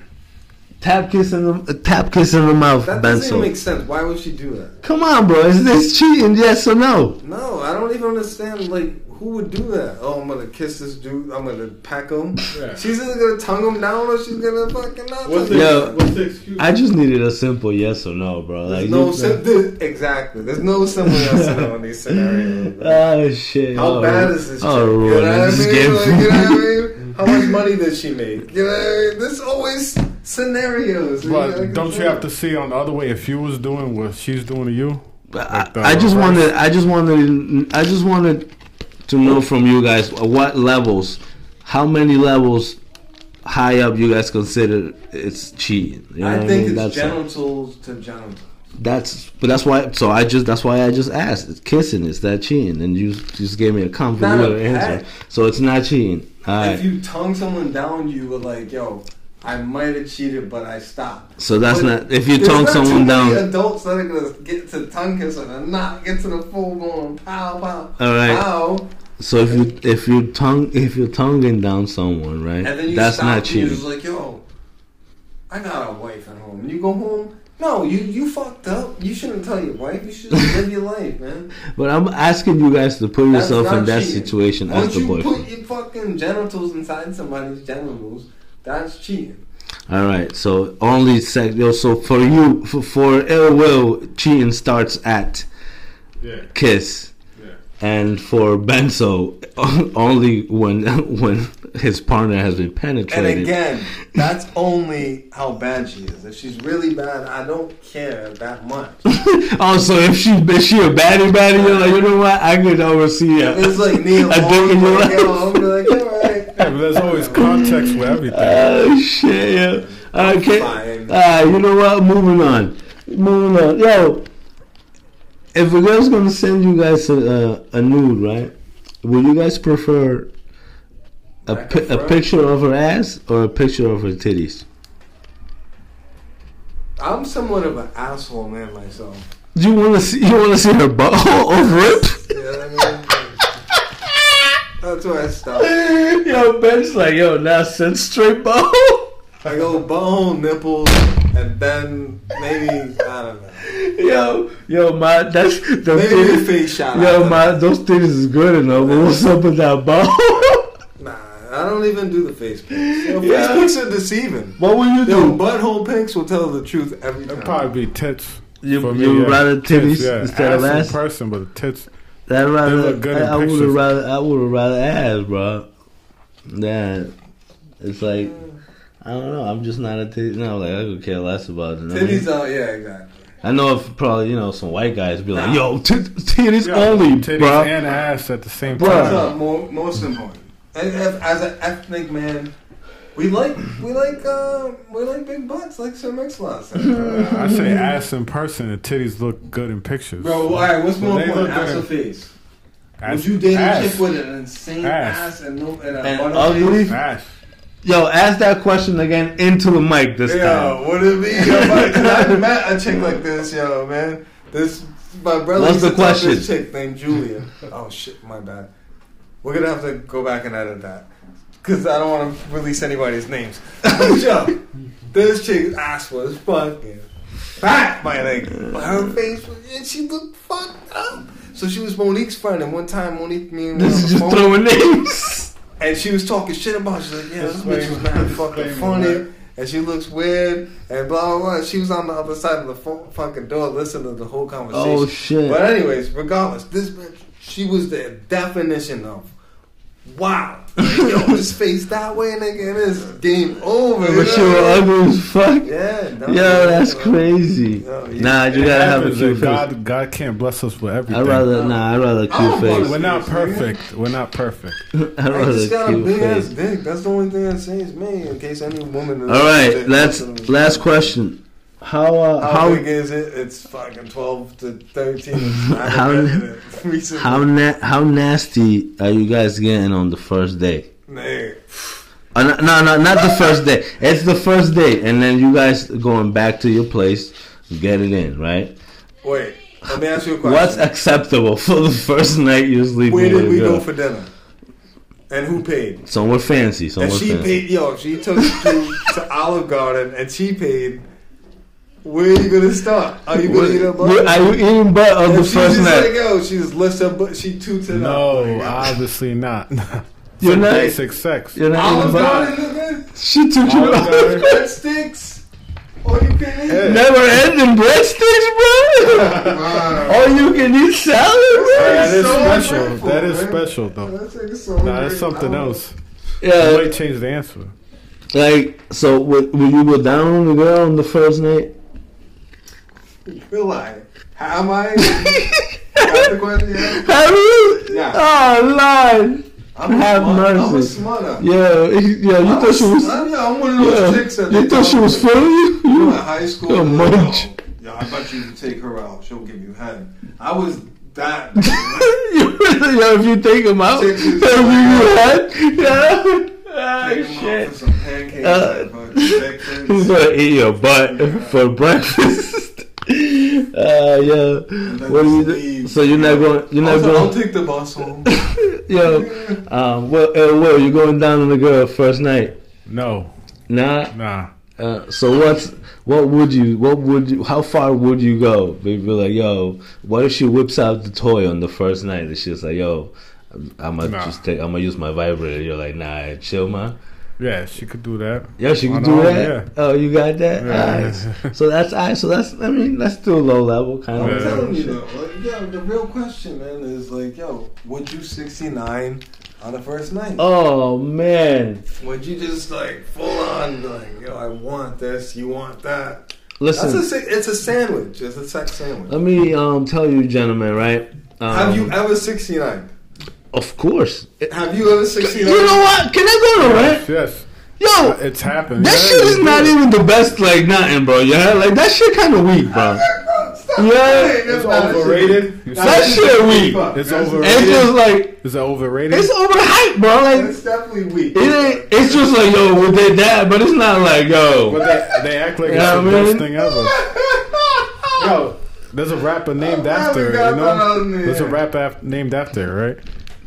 tap kiss in the a tap kiss in the mouth. That doesn't even Benzo. make sense. Why would she do that? Come on, bro. Is this cheating? Yes or no? No, I don't even understand. Like, who would do that? Oh, I'm gonna kiss this dude. I'm gonna pack him. Yeah. She's either gonna tongue him down or she's gonna fucking not. What's the, Yo. him. what's the excuse? I just needed a simple yes or no, bro. There's Like no you- sim- there- exactly. There's no simple yes or no in these scenarios. bro. Oh shit! How oh, bad is this? Oh, chick? you know what. I mean? Like, you know what I mean? How much money did she make? You know what I mean? There's always scenarios. you know, But like, don't you have to see on the other way if you was doing what she's doing to you? I, Like the I just reverse? wanted, I just wanted, I just wanted to know from you guys what levels, how many levels high up you guys consider it's cheating. You know I think mean? it's that's genitals to genitals. that's, but that's why. So I just, that's why I just asked. It's kissing is that cheating? And you just gave me a convoluted answer. So it's not cheating. All right. If you tongue someone down, you were like, "Yo, I might have cheated, but I stopped." so that's But not. If you tongue someone down. adults that are gonna get to tongue kissing and not get to the full blown pow pow. All right. Pow, So if you if you tongue if you're tonguing down someone, right? and then you That's stop not and you're cheating. just like, "Yo, I got a wife at home." And you go home. No, you you fucked up. You shouldn't tell your wife. You should live your life, man. But I'm asking you guys to put That's yourself in that situation Once as the boy. you put your fucking genitals inside somebody's genitals, that's cheating. All right, so only sex. Oh, so for you, for, for ill will, cheating starts at Yeah. kiss, Yeah. And for Benzo, only when when his partner has been penetrated. And again, that's only how bad she is. If she's really bad, I don't care that much. also, if she if she a baddie baddie, you're like, you know what? I could oversee it. It's like Neil A dick in Long, your like, life. yo, I'm be like, alright. Yeah, but there's always context for everything. Oh shit! Yeah. Okay. fine. Uh, you know what? Moving on. Moving on. Yo, if a girl's gonna send you guys a, a, a nude, right? Would you guys prefer a, pi- a picture of her ass or a picture of her titties? I'm somewhat of an asshole man myself. Do you want to see? You want to see her butthole or rip? What I mean? That's where I stop. yo, Ben's like, yo, now send straight butthole. I go butthole, nipples, and then maybe I don't know. Yo, yo, my that's the Maybe a titties. face shot. Yo, my those titties is good enough. But what's up with that butthole? Nah, I don't even do the face pics. Yo, face Yeah. pics are deceiving. what will you Yo, do? butthole pics will tell the truth every time. It'd probably be tits. You, for you me, yeah. rather titties Tits, yeah. instead of Ass ass? in person, but tits. I'd rather. look good in I, I would have rather. I would have rather ass, bro. Yeah, it's like I don't know. I'm just not a titty. No, like I could care less about it. you know what I mean? Out, yeah, exactly. I know if probably you know some white guys be like, Nah. "Yo, t- titties Yeah, only, titties bro." and ass at the same Bruh. That's time. not more, most important. And if, as an ethnic man, we like we like uh, we like big butts, like Sir Mix-a-Lot said. I say ass in person and titties look good in pictures. Bro, all right, what's more They important, look ass or in- face? Ass- Would you date a ass. chick with an insane Ass. ass, and no and a And butt ugly? face? Ass. Yo, ask that question again into the mic this time. Yo, time. would it be? Yo, I met a chick like this, yo, man. This my brother What's the to talk to question? this chick named Julia. Oh shit, my bad. We're gonna have to go back and edit that because I don't want to release anybody's names. Yo, this chick's ass was fucking fat, my nigga. But her face was, and she looked fucked up. So she was Monique's friend, and one time Monique, me and This is just phone, throwing names. And she was talking shit about. She's like, "Yeah, this bitch was Disclaimer. mad fucking funny." And she looks weird, and blah blah blah. She was on the other side of the fu- fucking door, listening to the whole conversation. Oh shit. But anyways, regardless, this bitch, she was the definition of wow. Yo, his face that way, nigga, and it's game over. you But you know? was ugly as fuck. Yeah, no, Yo, that's no. crazy. Yo, you- Nah, you It gotta have a uh, cute that face. God, God can't bless us with everything. I'd rather nah. I'd rather a I don't cute wanna- face. We're not perfect. We're not perfect. I'd I rather just got a a cute ass face. dick. That's the only thing that saves me. In case any woman. All right, let's last question. How uh, How, how big is it? It's fucking twelve to thirteen. How- how na- how nasty are you guys getting on the first day? Nigga. Uh, no, no, no, not the first day. It's the first day, and then you guys going back to your place, get it in, right? Wait, let me ask you a question. What's acceptable for the first night you're sleeping Where did we go for dinner? And who paid? Somewhere fancy, somewhere If she fancy. paid, yo, she took you to Olive Garden and she paid, where are you gonna start? Are you gonna eat her butt? Are you eating butt on the If she first just night? like, yo, she just lifts her butt, she toots it No, up. Like, obviously not. You're not- basic sex. You're not Olive eating butt. Garden. She took you Olive Garden. breadsticks. All you can eat. Yeah. Never ending breadsticks, bro. Wow. All you can eat salad, That bro. is so special. ungrateful, That is man. special, though. That nigga's so Nah, that's something I don't- else. You might Yeah, change the answer. like so. Would, will you go down on the girl on the first night? Feel like, how am I? The question? Yeah. Have you? Yeah. Oh Lord. I'm Have a smart, I'm a mercy. smarter. Yeah, yeah. You I'm thought she was. I'm, yeah, I'm one of those Yeah, chicks that you thought she was me, feeling you. You in high school? You're a munch. yo, I bet you take her out. She'll give you head. I was that. you yeah, if you take him out, they'll give you head. Yeah. Ah, out shit. for some pancakes. Uh, breakfast. He's gonna eat your butt for breakfast. Uh, yeah. What do you do? So you're not going. You're not Also, I'll take the bus home. Yo, um, well, uh, well, you going down on the girl first night? No, Nah. nah. Uh, so what's what would you what would you how far would you go? Be be like, yo, what if she whips out the toy on the first night and she's like, yo, I'm gonna Nah. just take I'm gonna use my vibrator. You're like, nah, chill, man. Yeah, she could do that. Yeah, she could do her that. yeah. Oh, you got that. Yeah. Alright. So that's I. So that's I mean that's still low level kind I'm of. Yeah. telling you though, like, yo, the real question, man, is like, yo, would you 69 on the first night? Oh man, Would you just like full on like, yo, I want this, you want that? listen. That's a, it's a sandwich. It's a sex sandwich. let me um tell you, gentlemen, right? Um, Have you ever 69? Of course. Have you ever 69? You know what? Can I go to a rant? Yes, Yo, uh, it's happened. That Yeah, shit is not do. even the best, like nothing, bro. Yeah, like that shit kind of weak, bro. Stop Yeah. It's overrated. You That shit weak. It's That's- overrated. It's just like Is it overrated? it's overhyped, bro. Like It's definitely weak. it ain't. It's just like yo, we did that, but it's not like yo. but they, they act like Yeah, it's the man. best thing ever. Yo, there's a rapper named I after. haven't You know, there's a rapper af- named after, right?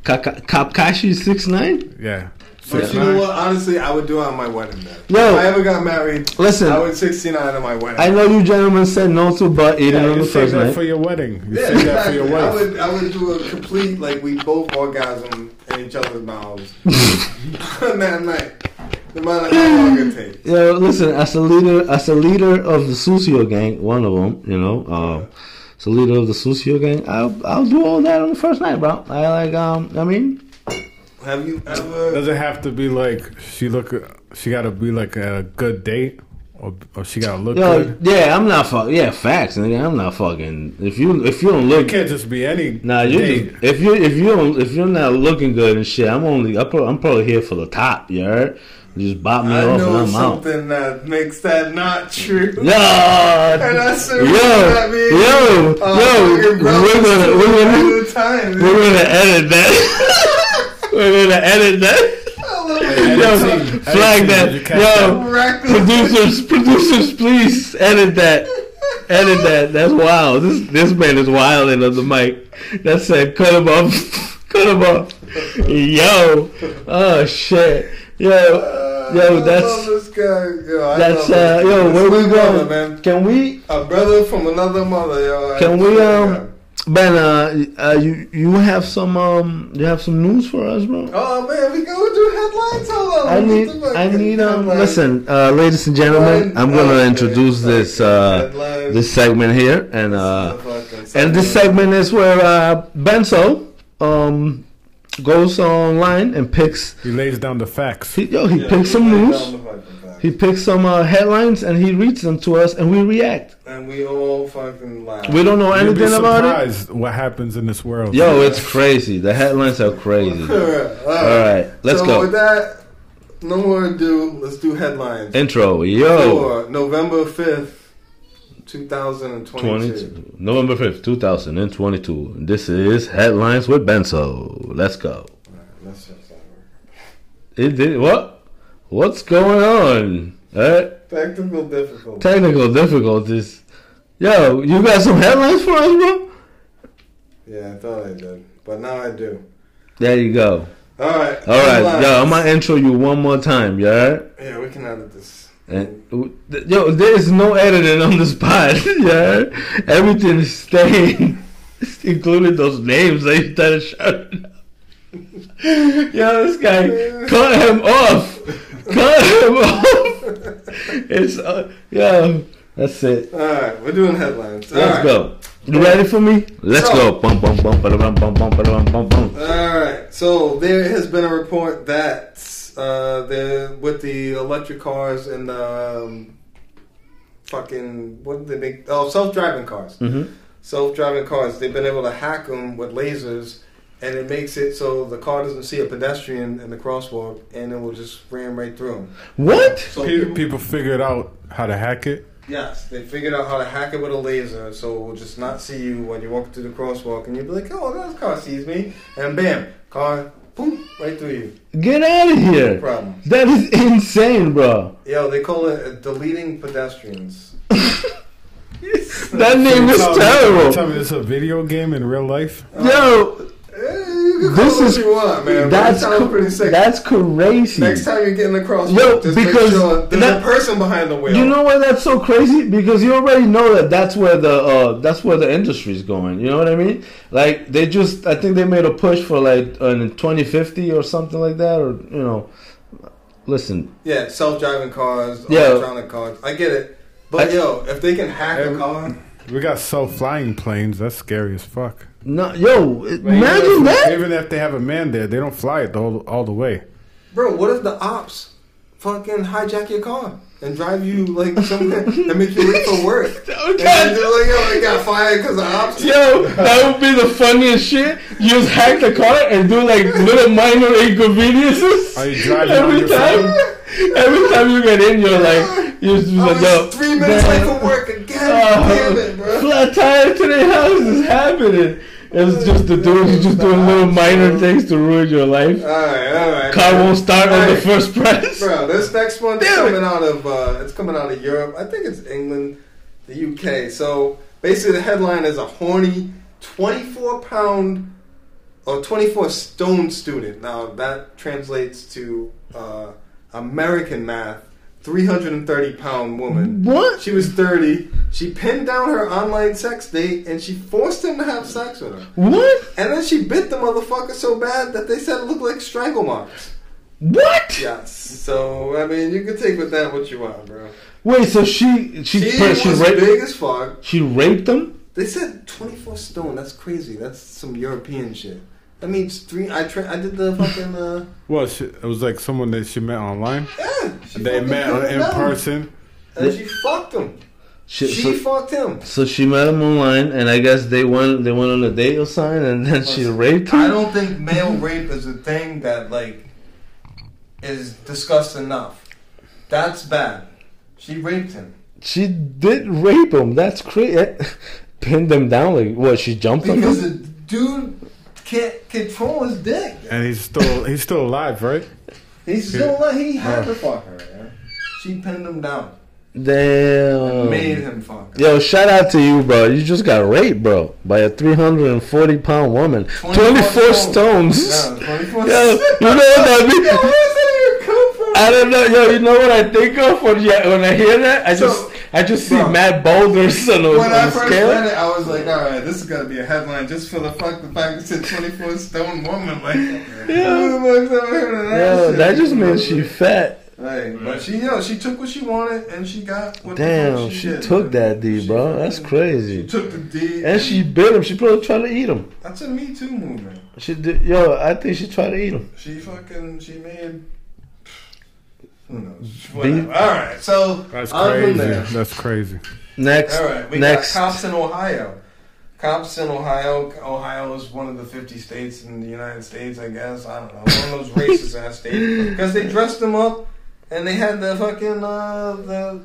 Kaka- Kapkashi six nine. Yeah. But Six you know what? Honestly, I would do it on my wedding day. No, if I ever got married, Listen, I would 69 on my wedding. I know you gentlemen said no to butt eating Yeah, on you the save first night. for your wedding. You Yeah, save that for exactly. your I wife. would, I would do a complete like we both orgasm in each other's mouths on that night, no matter how long it takes. Yo, listen, as a leader, as a leader of the Sucio gang, one of them, you know, uh, as a leader of the Sucio gang, I'll I'll do all that on the first night, bro. I like, um, I mean, Have you ever? Does it have to be like she look? She got to be like a good date, or, or she got to look yo, good. yeah, I'm not fuck, yeah, facts, nigga. I'm not fucking. If you if you don't It look, can't just be any. nah, you date. just, if you if you don't if you're not looking good and shit, I'm only I'm probably, I'm probably here for the top. You heard? Just bop me I off know and I'm out. something that makes that not true. Yo, And I said, yo, that means, yo, uh, yo, we're gonna to we're gonna the time. We're gonna edit that. We're gonna edit that. Yo, flag that. Did you catch Yo, producers, producers, please edit that. Edit that. That's wild. This this man is wilding on the mic. That said, cut him off. cut him off. Yo. Oh shit. Yo. Yo, I love that's this guy. Yo, I that's uh yo. Where we going? man? Can we, A brother from another mother, yo. I Can we, um, God. Ben? Uh, uh, you you have some um, you have some news for us, bro? Oh man, we go do headlines. On. I need, I need, um, headlines. listen, uh, ladies and gentlemen, I'm gonna Okay, introduce this, uh, headlines. this segment here, and, uh, and this segment is where, uh, Benzo, um, goes online and picks, He lays down the facts. he, yo, he Yeah, picks some news, down the fucking facts. he picks some, uh, headlines, and he reads them to us, and we react. and we all fucking laugh. We don't know You'll be anything about it. what happens in this world. Yo, it's crazy. The headlines are crazy. all Alright, let's so go. with that, no more ado. Let's do headlines. Intro, yo. For November fifth, two thousand and twenty-two. 22, November 5th, 2022. This is Headlines with Benzo. Let's go. Let's It did what? What's going on? Uh, technical difficulty. technical difficulties. Yo, you got some headlines for us, bro? yeah, I thought I did, but now I do. There you go. All right. All right, headlines. yo, I'm gonna intro you one more time, yeah? Yeah, we can edit this. And yo, there is no editing on this pod, yeah? Everything is staying, including those names that you started shouting out. Yo, this guy, cut him off. Cut him off. It's, uh, yo, that's it. All right, we're doing headlines. All Let's right. go. You ready for me? Let's So- go. Bum, bum, bum, bum, bum, bum, bum, bum. All right. So there has been a report that uh, the with the electric cars and the um, fucking what did they make? Oh, self-driving cars. Mhm. Self-driving cars. They've been able to hack them with lasers, and it makes it so the car doesn't see a pedestrian in the crosswalk, and it will just ram right through them. What? So people, People figured out how to hack it. yes, they figured out how to hack it with a laser, so it will just not see you when you walk through the crosswalk, and you'll be like, "Oh, that car sees me," and bam, car, boom, right through you. Get out of here. No here. problem. That is insane, bro. Yo, they call it uh, deleting pedestrians. That name is terrible. Tell me, this is a video game in real life. Yo, you This is what you want, man. that's it cr- pretty sick. that's crazy. Next time you're getting across, Yo, just because make sure there's that- a person behind the wheel. You know why that's so crazy? Because you already know that that's where the uh, that's where the industry's going. You know what I mean? Like they just, I think they made a push for like uh, in 2050 or something like that, or you know. Listen, yeah, self-driving cars, Yeah. electronic cars. I get it, but I- yo, if they can hack a car, We got self-flying planes. That's scary as fuck. no, yo, Even imagine if- that. Even if they have a man there, they don't fly it the whole, all the way. bro, what if the ops fucking hijack your car and drive you like somewhere and make you late for work? Oh, And they're like, yo, they got fired because of ops. Yo, that would be the funniest shit. You just hack the car and do like little minor inconveniences. Are you driving on every your time? phone? Every time you get in, you're like, you're just I like, was yo, three minutes late for work again. Oh, Damn it, bro. Flat tire to the house is happening. It's just the dude who's just doing little minor things to ruin your life. All right, all right. Car won't start on the first press. Bro, this next one's Damn it. coming out of uh, it's coming out of Europe. I think it's England, the UK. So basically, the headline is a horny 24 pound or 24 stone student. Now that translates to uh, American math. 330 pound woman. What? She was 30. She pinned down her online sex date and she forced him to have sex with her. What? And then she bit the motherfucker so bad that they said it looked like strangle marks. What? Yes. So I mean, you can take with that what you want, bro. Wait, so she she She, she, was raped big as fuck. she raped him? They said 24 stone. That's crazy. That's some European shit. That means three. I tra- I did the fucking. Uh, Well, she, it was like someone that she met online. yeah. She They met pinned in down. person. and she fucked him. She, She so, fucked him. so she met him online, and I guess they went they went on a date or something, and then she raped him. I don't think male rape is a thing that like is discussed enough. That's bad. She raped him She did rape him. That's crazy. Pinned him down like what? She jumped on because him. the dude can't control his dick. And he's still he's still alive, right? He's still like he had to oh. fuck her. Yeah? She pinned him down. Damn. made him fuck. Yo, shout out to you, bro. You just got raped, bro, by a 340 pound woman. 24 stones. Yeah, 24 Yo, you know what that Yo, means? where's that even come from? I don't know, yo. You know what I think of when, you, when I hear that? I just, So, I just see bro, mad boulders on the, When on I first scale. read it, I was like, all right, this is gonna be a headline just for the fuck the fact it's a 24 stone woman. Like, who the fuck's ever heard of that? Shit? that just means she fat. Right, but she, yo, she took what she wanted and she got what Damn, she did, took man. that D, She bro. That's crazy. She took the D, And she bit him. She probably tried to eat him. That's a Me Too movement. She did. Yo, I think she tried to eat him. She fucking, she made. Who knows? Whatever. All right, so That's crazy. there. That's crazy. Next, All right, we next. got cops in Ohio. Cops in Ohio. Ohio is one of the 50 states in the United States, I guess. I don't know. One of those racist ass states. Because they dressed them up and they had the fucking, uh, the,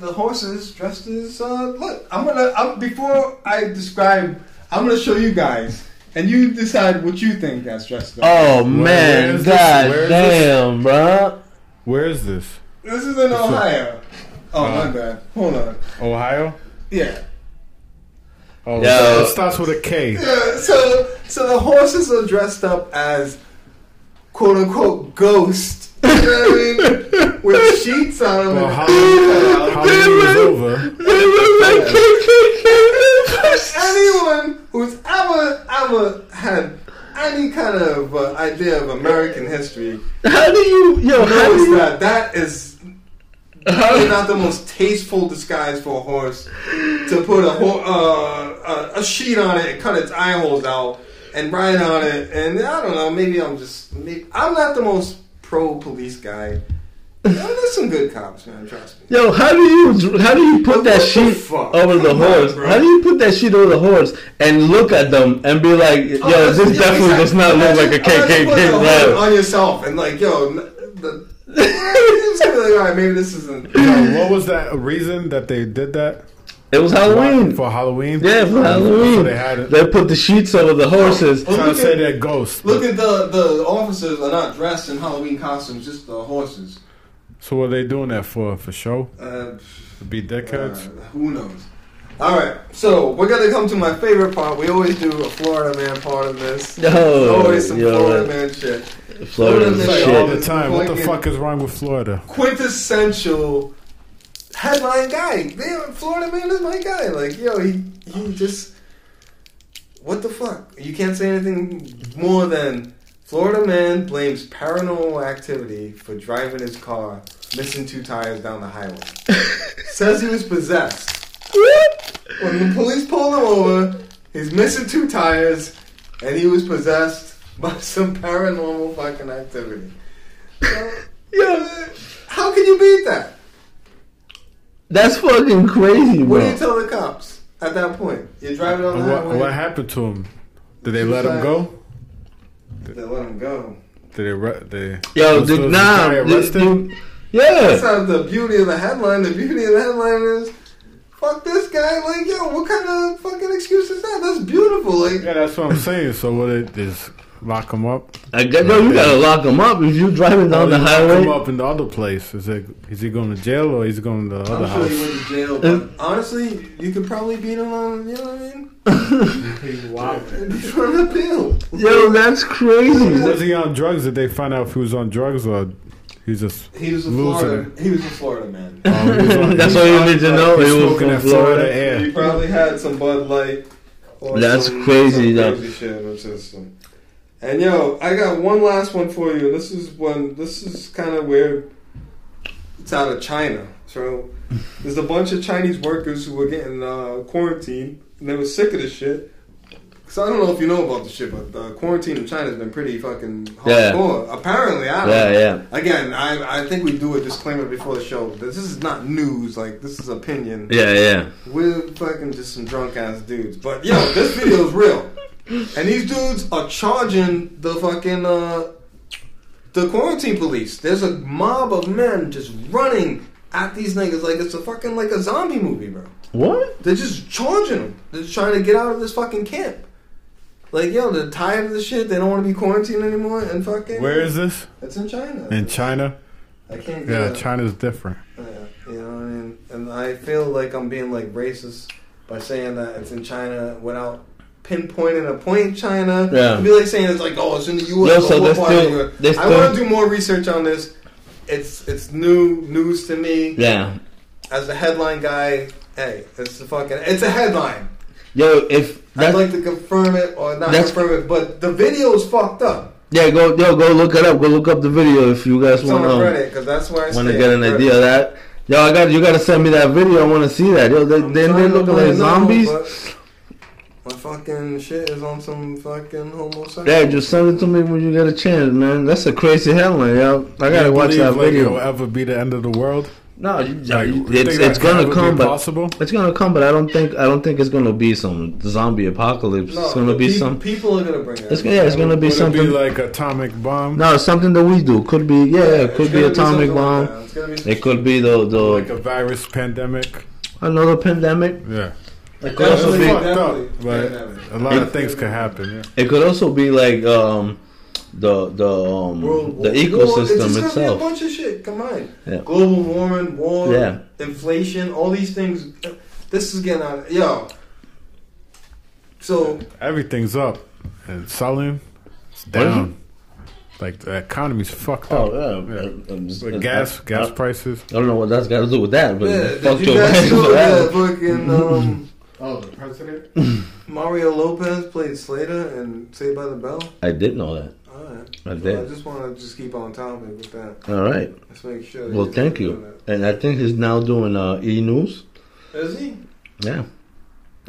the horses dressed as, uh, look, I'm gonna, I'm, before I describe, I'm gonna show you guys. And you decide what you think that's dressed up. Oh man, is this? god Where is damn, bro. Where is this? This is in Ohio. Oh, my Uh, bad. Hold on. Ohio? Yeah. Oh, Yo. it starts with a K. Yeah, so so the horses are dressed up as quote unquote ghosts. You know what I mean? With sheets on them. Well, and- Halloween, Halloween is over. Anyone who's ever ever had any kind of uh, idea of American history How do you, yo? How do you? that that is probably not the most tasteful disguise for a horse to put a ho- uh, a, a sheet on it and cut its eye holes out and ride on it. And I don't know, maybe I'm just maybe, I'm not the most pro police guy. You know, there's some good cops, man. Trust me. Yo, how do you? How do you put What that sheet fuck? over the Come on, horse? bro. How do you put that sheet over the horse and look at them and be like, oh, yo, Oh, this yeah, definitely does not look like a KKK a hood rally. on yourself and like, yo, the. It's gonna be like, all right, maybe this isn't. Yo, what was that reason that they did that? It was Halloween. For Halloween? Yeah, for oh, So Halloween. they had it. They put the sheets over the horses. Oh, Trying to look say at- they're ghosts. Look at the the officers are not dressed in Halloween costumes, just the horses. So what are they doing that for? For show? Uh, To be uh, dickheads? who knows? All right, so we're gonna come to my favorite part. We always do a Florida man part of this. No, There's always some yo, Florida right. man shit. Florida, Florida's the like Like all the time. What the fuck is wrong with Florida? Quintessential headline guy. Damn, Florida man is my guy. Like, yo, he he just what the fuck? You can't say anything more than Florida man blames paranormal activity for driving his car, missing two tires down the highway. Says he was possessed. When the police pulled him over, he's missing two tires, and he was possessed by some paranormal fucking activity. So, Yo, how can you beat that? that's fucking crazy, bro. What do you tell the cops at that point? You're driving on the What, highway. what happened to him? Did they let him go? They let him go. Did they? Re- they Yo, was- did, nah, the guy did- arrested? did- That's yeah. not the beauty of the headline. The beauty of the headline is, fuck this guy. Like, yo, what kind of fucking excuse is that? That's beautiful. Like, Yeah, that's what I'm saying. So what? They just lock him up? I guess, yo, you gotta lock him up if you're driving down oh, the highway. lock him highway. up in the other place. Is it? Is he going to jail or is he going to the other I'm sure he house? went to jail. But honestly, you could probably beat him on, you know what I mean? He's Wow. For an appeal. Yo, that's crazy. Was he on drugs? Did they find out if he was on drugs or he's just He was a losing Florida. He was a Florida man. Oh, he was on- That's all you need to know. He's He was smoking from that Florida Florida. air. He probably had some Bud Light. Or That's some, crazy, Some though. crazy shit in the system. And yo, I got one last one for you. This is one. This is kind of weird. It's out of China. So there's a bunch of Chinese workers who were getting uh, quarantined, and they were sick of this shit. So I don't know if you know about this shit, but the quarantine in China has been pretty fucking Yeah. hardcore. Apparently, I don't Yeah, know. yeah. Again, I I think we do a disclaimer before the show. This is not news. Like this is opinion. Yeah, yeah. We're fucking just some drunk ass dudes. But yo, this video is real. And these dudes are charging the fucking uh the quarantine police. There's a mob of men just running at these niggas like it's a fucking like a zombie movie, bro. What? They're just charging them. They're just trying to get out of this fucking camp. Like yo, they're tired of the shit. They don't want to be quarantined anymore. And fucking Where is this? It's in China. In China? I can't. Yeah, get it. China's different. Yeah, you know what I mean? and I feel like I'm being like racist by saying that it's in China without pinpointing a point in China. Yeah. It'd be like saying it's like, oh, it's in the U.S. But so what part of still- the US? I want to do more research on this. It's it's new news to me. Yeah. As a headline guy, hey, it's a fucking it's a headline. Yo, if I'd like to confirm it or not confirm it, but the video is fucked up. yeah, go yo go look it up. Go look up the video if you guys want to because that's where I want to get an Reddit. idea of that. Yo, I got you. Got to send me that video. I want to see that. Yo, they I'm they looking like zombies. but My fucking shit is on some fucking homosexual. Yeah, just send it to me when you get a chance, man. That's a crazy headline, yo. I gotta You watch believe, that like, video. It'll ever be the end of the world? No, you, Like, you- you it's it's gonna come, but possible? it's gonna come. But I don't think I don't think it's gonna be some zombie apocalypse. No, it's gonna be peop- some. People are gonna bring it. It's gonna- yeah, it's gonna be Would it something. be like atomic bomb? no, it's something that we do. Could be yeah, it could be atomic something bomb. like that. It's gonna be It could be the the Like a virus pandemic? another pandemic. Yeah. It could also be fucked up, definitely. but Pandemic. a lot of things could happen. Yeah. it could also be like um the the um World the war- ecosystem it's just gonna itself. Be a bunch of shit. Come on. Yeah. Global warming, war, Yeah. inflation, all these things. This is getting out. Yo. So Everything's up and selling, it's down. Like the economy's fucked up. Oh yeah, Yeah. I'm just- Like gas, I- gas prices. I don't know what that's got to do with that, but yeah, fuck did you guys Biden know that that. fucking um, Oh, the president? Mario Lopez played Slater and Saved by the Bell? I didn't know that. Alright. I So I just want to just keep on topic with that. All right. Let's make sure. Well, thank you. And I think he's now doing uh, E News. that. Is he? Yeah,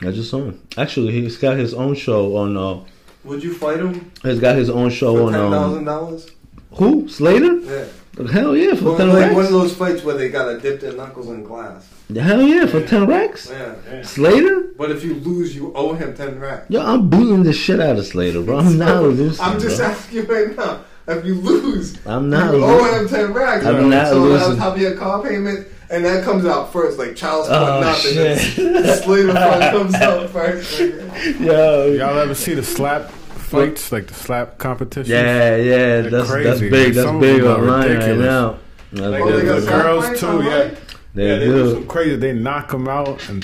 I just saw him. Actually, he's got his own show on. Uh, Would you fight him he's got his own show for on. ten Um, thousand dollars? who Slater? Yeah. Hell yeah, for Well, like racks. one of those fights where they gotta dip their knuckles in glass. Hell yeah, for ten racks. Yeah. Slater? But if you lose, you owe him ten racks. Yo, I'm beating the shit out of Slater, bro. I'm not losing. I'm just bro. asking you right now. If you lose, I'm not you owe him ten racks. I'm bro. not so losing. that'll top your car payment, and that comes out first, like child support, Oh, nothing. shit. Slater fund comes out first. nigga. Yo. Y'all ever see the slap fights, like the slap competitions? Yeah, yeah, that's that's crazy. big. That's Some of big them are online right ridiculous. now. That's Like Oh, they big. got the, slap girls fights too, online? yeah. They yeah, they do do. some crazy. They knock them out, and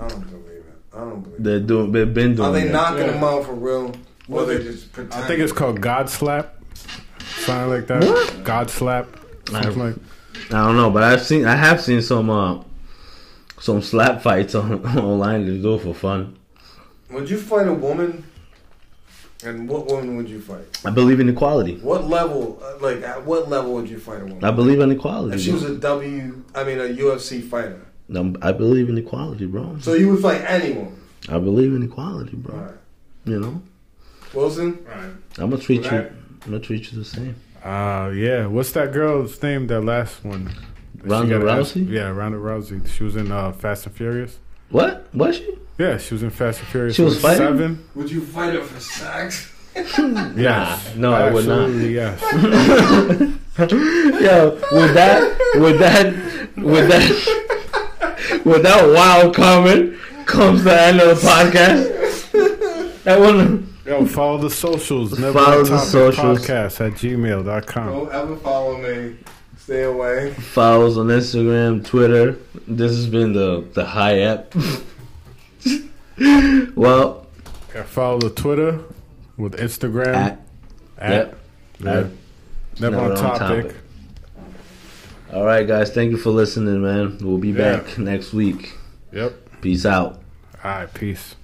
I don't believe it. I don't believe it. They're doing. They've been doing. Are they that. knocking Yeah. them out for real? Or they they- just pretend? I think it's called God slap, something like that. What? God slap, something I- like. I don't know, but I've seen. I have seen some. Uh, some slap fights on online to do for fun. Would you fight a woman? And what woman would you fight? I believe in equality. What level? uh, Like at what level would you fight a woman? I believe in equality. If she was a W, I mean a UFC fighter. Um, I believe in equality, bro. So you would fight anyone? I believe in equality, bro. All right. You know, Wilson. Right. I'm gonna treat you. Right. I'm gonna treat you the same. Uh, yeah. What's that girl's name? That last one. Ronda got asked- Rousey? Yeah, Ronda Rousey. She was in uh, Fast and Furious. What? Was she? Yeah, she was in Fast and Furious. She was what, fighting? seven. Would you fight her for sex? Yes. no, I would not. Absolutely, Yes. Yo, with that, with that, with that, with that wild comment comes the end of the podcast. I wanna. Yo, follow the socials. Never Follow the topic socials. podcast at gmail.com. Don't ever follow me. Stay away. follows on Instagram, Twitter. This has been the the high app. well, Yeah, follow the Twitter with Instagram at, at, yep. yeah, at- never, Never on on topic. Topic. all right, guys. Thank you for listening, man. We'll be Yeah. back next week. Yep. Peace out. All right. Peace.